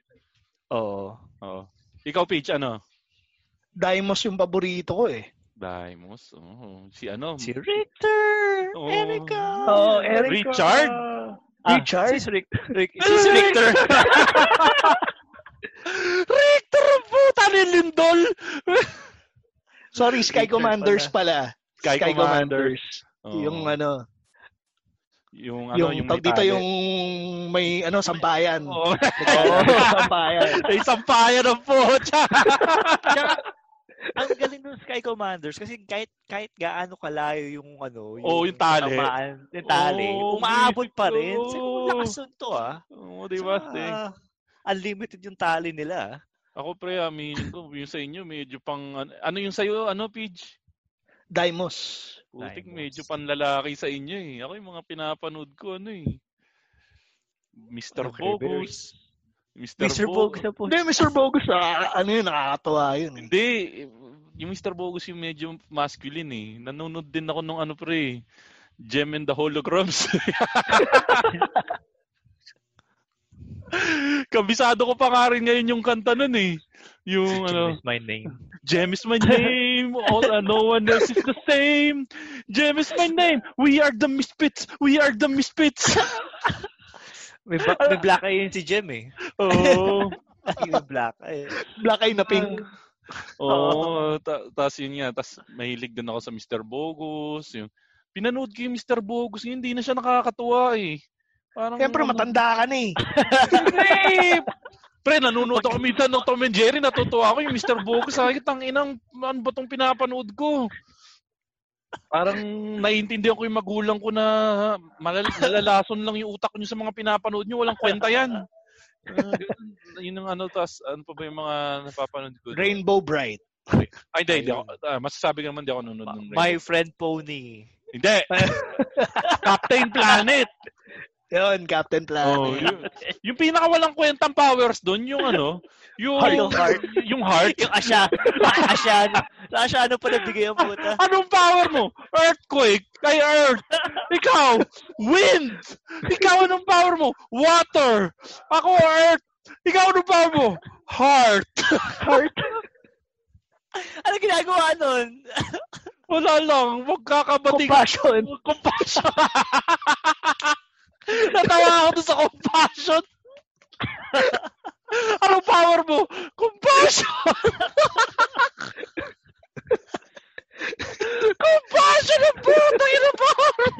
Oo. Oh. Ikaw, Peach, ano? Daimos yung paborito ko eh. Daimos. Oh, si ano? Si Richter! Oo. Erica! Oo, Erica. Richard? Ah, Richard? Si Rick, Rick, si Richter. Richter ang puta ni Lindol! Sorry, Sky Richard Commanders pala. Sky Commanders. Oh. Yung ano, yung ano, yung, yung, may dito yung may ano, sampayan. Oo. Oo, sampayan. May sampayan ng puta. Tsaka, ang galing ng Sky Commanders kasi kahit kahit gaano kalayo yung ano, yung, Oo, yung tali. tamaan, yung tali, Oo, umaabot pa rin. Sabi ko, lakas nun to ah. Oo, di ba? Tsaka, Ting? Unlimited yung tali nila. ah. Ako pre, aminin ko, yung sa inyo medyo pang ano, ano yung sa'yo, ano Pidge? Daimos. Putik, Diamonds. medyo panlalaki sa inyo eh. Ako yung mga pinapanood ko ano eh. Mr. Okay, Bogus. Mr. Mr. Bogus Bogus. na po. Hindi, Mr. Bogus, ah, ano yun, nakakatawa yun. eh. Hindi, yung Mr. Bogus yung medyo masculine eh. Nanonood din ako nung ano pre, Gem and the Holograms. Kabisado ko pa nga rin ngayon yung kanta nun eh. Yung ano, is my name. Gem is my name. All, uh, no one else is the same. Gem is my name. We are the misfits. We are the misfits. May, ba- may black eye yun si Jem eh. Oo. May black eye. Black eye na pink. Oo. Ta- Tapos yun nga. Tapos mahilig din ako sa Mr. Bogus. Yung, pinanood ko yung Mr. Bogus. Hindi na siya nakakatuwa eh. Parang, Siyempre, ano- matanda ka na eh. Pre! Pre, nanonood ako minsan ng Tom and Jerry. Natutuwa ako yung Mr. Bogus. Sabi ko, tanginang, ano ba itong pinapanood ko? Parang naiintindihan ko yung magulang ko na malal- nalalason lang yung utak nyo sa mga pinapanood nyo. Walang kwenta yan. Ganun. yun ang ano, tas ano pa ba yung mga napapanood ko? Rainbow Bright. Ay, hindi, hindi ako. ah, masasabi ko naman, di ako nanonood ng My friend Pony. Hindi. Captain Planet. Yun, Captain Planet. Oh, yung, yung pinakawalang kwentang powers doon, yung ano, yung Yung heart. yung heart. Yung asya. Asyano. Sa asyano pa nabigay ang puta. Anong power mo? Earthquake kay Earth. Ikaw, wind. Ikaw anong power mo? Water. Ako Earth. Ikaw anong power mo? Heart. Heart. Ano ginagawa nun? Wala lang, magkakabating. Compassion. Compassion. Natawa ako doon sa compassion. Anong power mo? Compassion! compassion ang puta ina power!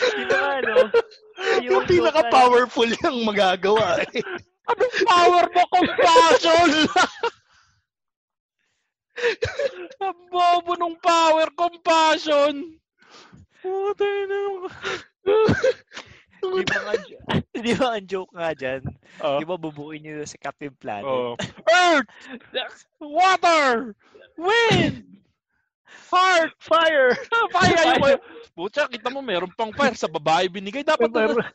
Yun na nga, no? Yung pinaka-powerful yung magagawa. eh. Anong power mo? Compassion! Ang bobo nung power, compassion! Puta ina. Di ba nga, di ba ang joke nga dyan? Oh. Di ba bubuin nyo si Captain Planet? Oh. Earth! Water! Wind! Heart! Fire! Fire! Fire! Pucha, kita mo, meron pang fire sa babae binigay. Dapat Fire.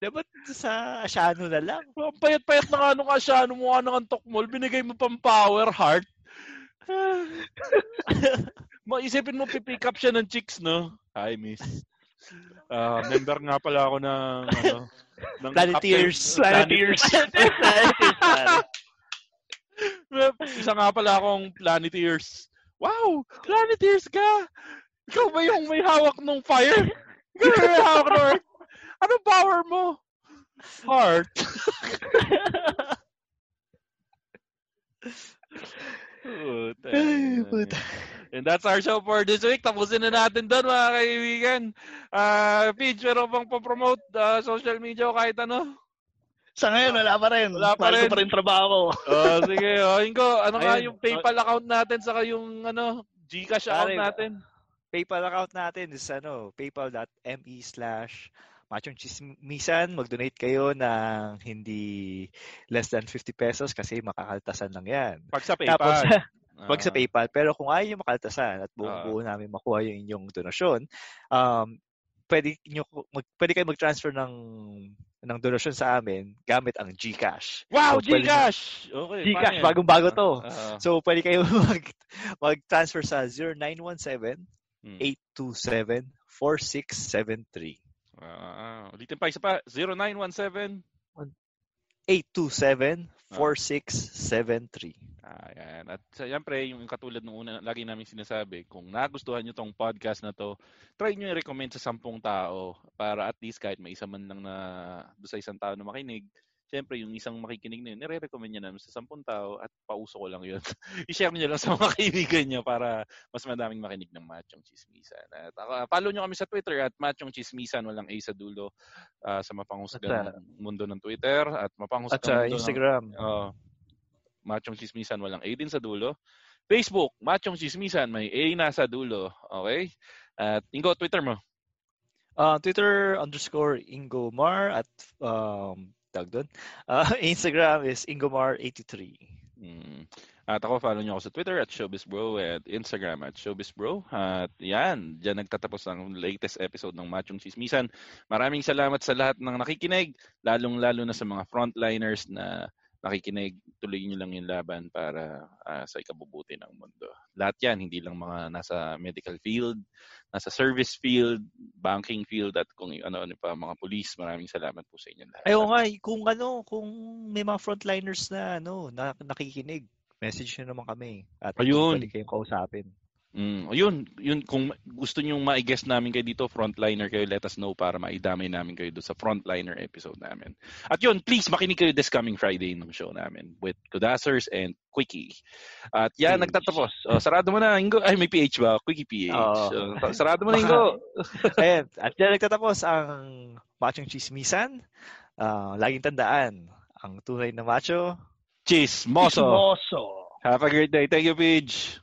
Dapat sa asyano na lang. ang payat-payat na nga nung asyano mo nga ng antok mo, binigay mo pang power, heart. Maisipin mo, pipick up siya ng chicks, no? Hi, miss. Ah, member nga pala ako ng, ano, ng Planeteers. Planeteers. Planeteers. Isa nga pala akong Planeteers. Wow! Planeteers ka! Ikaw ba yung may hawak ng fire? Ikaw ba yung may hawak ng earth? Anong power mo? Heart. Puta. Ay, puta. And that's our show for this week. Tapusin na natin doon mga kaibigan. Uh, Pidge, meron bang po-promote uh, social media o kahit ano? Sa ngayon, wala pa rin. Wala pa rin. ko pa rin trabaho. Oh, sige. Oh, Ingo, ano nga yung PayPal account natin saka yung ano, Gcash account natin? PayPal account natin is ano, paypal.me slash machong chismisan. Mag-donate kayo ng hindi less than 50 pesos kasi makakaltasan lang yan. Pag sa PayPal. Tapos, wag sa Ah. PayPal. Pero kung ayaw nyo makaltasan at buong Ah. buo namin makuha yung inyong donasyon, um, pwede, nyo, mag, pwede kayo mag-transfer ng ng donasyon sa amin gamit ang GCash. Wow, So, pwede Gcash! Okay, GCash, bagong-bago to. Ah. So, pwede kayo mag, mag-transfer sa 0917 Hmm. 827 4673. Ah, ulitin pa, isa pa. 0917. 827 4673. Ah, yan. At siyempre, yung katulad ng una, lagi namin sinasabi, kung nagustuhan nyo tong podcast na to, try nyo i-recommend sa sampung tao para at least kahit may isa man lang na sa isang tao na makinig, siyempre, yung isang makikinig na yun, nire-recommend nyo namin sa sampung tao at pauso ko lang yun. I-share nyo lang sa mga kaibigan nyo para mas madaming makinig ng Machong Chismisan. At uh, follow nyo kami sa Twitter at Machong Chismisan, walang A sa dulo ah, sa mapanghusgan ng mundo ng Twitter at mapanghusgan At sa mundo ng- Instagram. Oo. Machong Chismisan, walang A din sa dulo. Facebook, Machong Chismisan, may A na sa dulo. Okay? At Ingo, Twitter mo. Uh, Twitter underscore Ingomar at um, tag doon. Uh, Instagram is Ingomar83. Mm. At ako, follow nyo ako sa Twitter at ShowbizBro at Instagram at ShowbizBro. At yan, dyan nagtatapos ang latest episode ng Machong Chismisan. Maraming salamat sa lahat ng nakikinig, lalong-lalo na sa mga frontliners na nakikinig. Tuloy nyo lang yung laban para ah, sa ikabubuti ng mundo. Lahat yan, hindi lang mga nasa medical field, nasa service field, banking field, at kung ano-ano pa, mga police. Maraming salamat po sa inyo lahat. Ayaw nga, kung ano, kung may mga frontliners na ano, na, nakikinig, message nyo naman kami. At Ayun. pwede kayong kausapin. Mm, yun, yun kung gusto niyo ma-guest namin kayo dito, frontliner kayo, let us know para maidamay namin kayo doon sa frontliner episode namin. At yun, please makinig kayo this coming Friday ng show namin with Kudasers and Quickie. At yan, PH. nagtatapos. Oh, sarado mo na, Ingo. Ay, may PH ba? Quickie PH. Oo. So, sarado mo na, Ingo. Ayan, at dyan nagtatapos ang Machong Chismisan. Ah, laging tandaan, ang tunay na macho. Chismoso. Chismoso. Have a great day. Thank you, Pidge.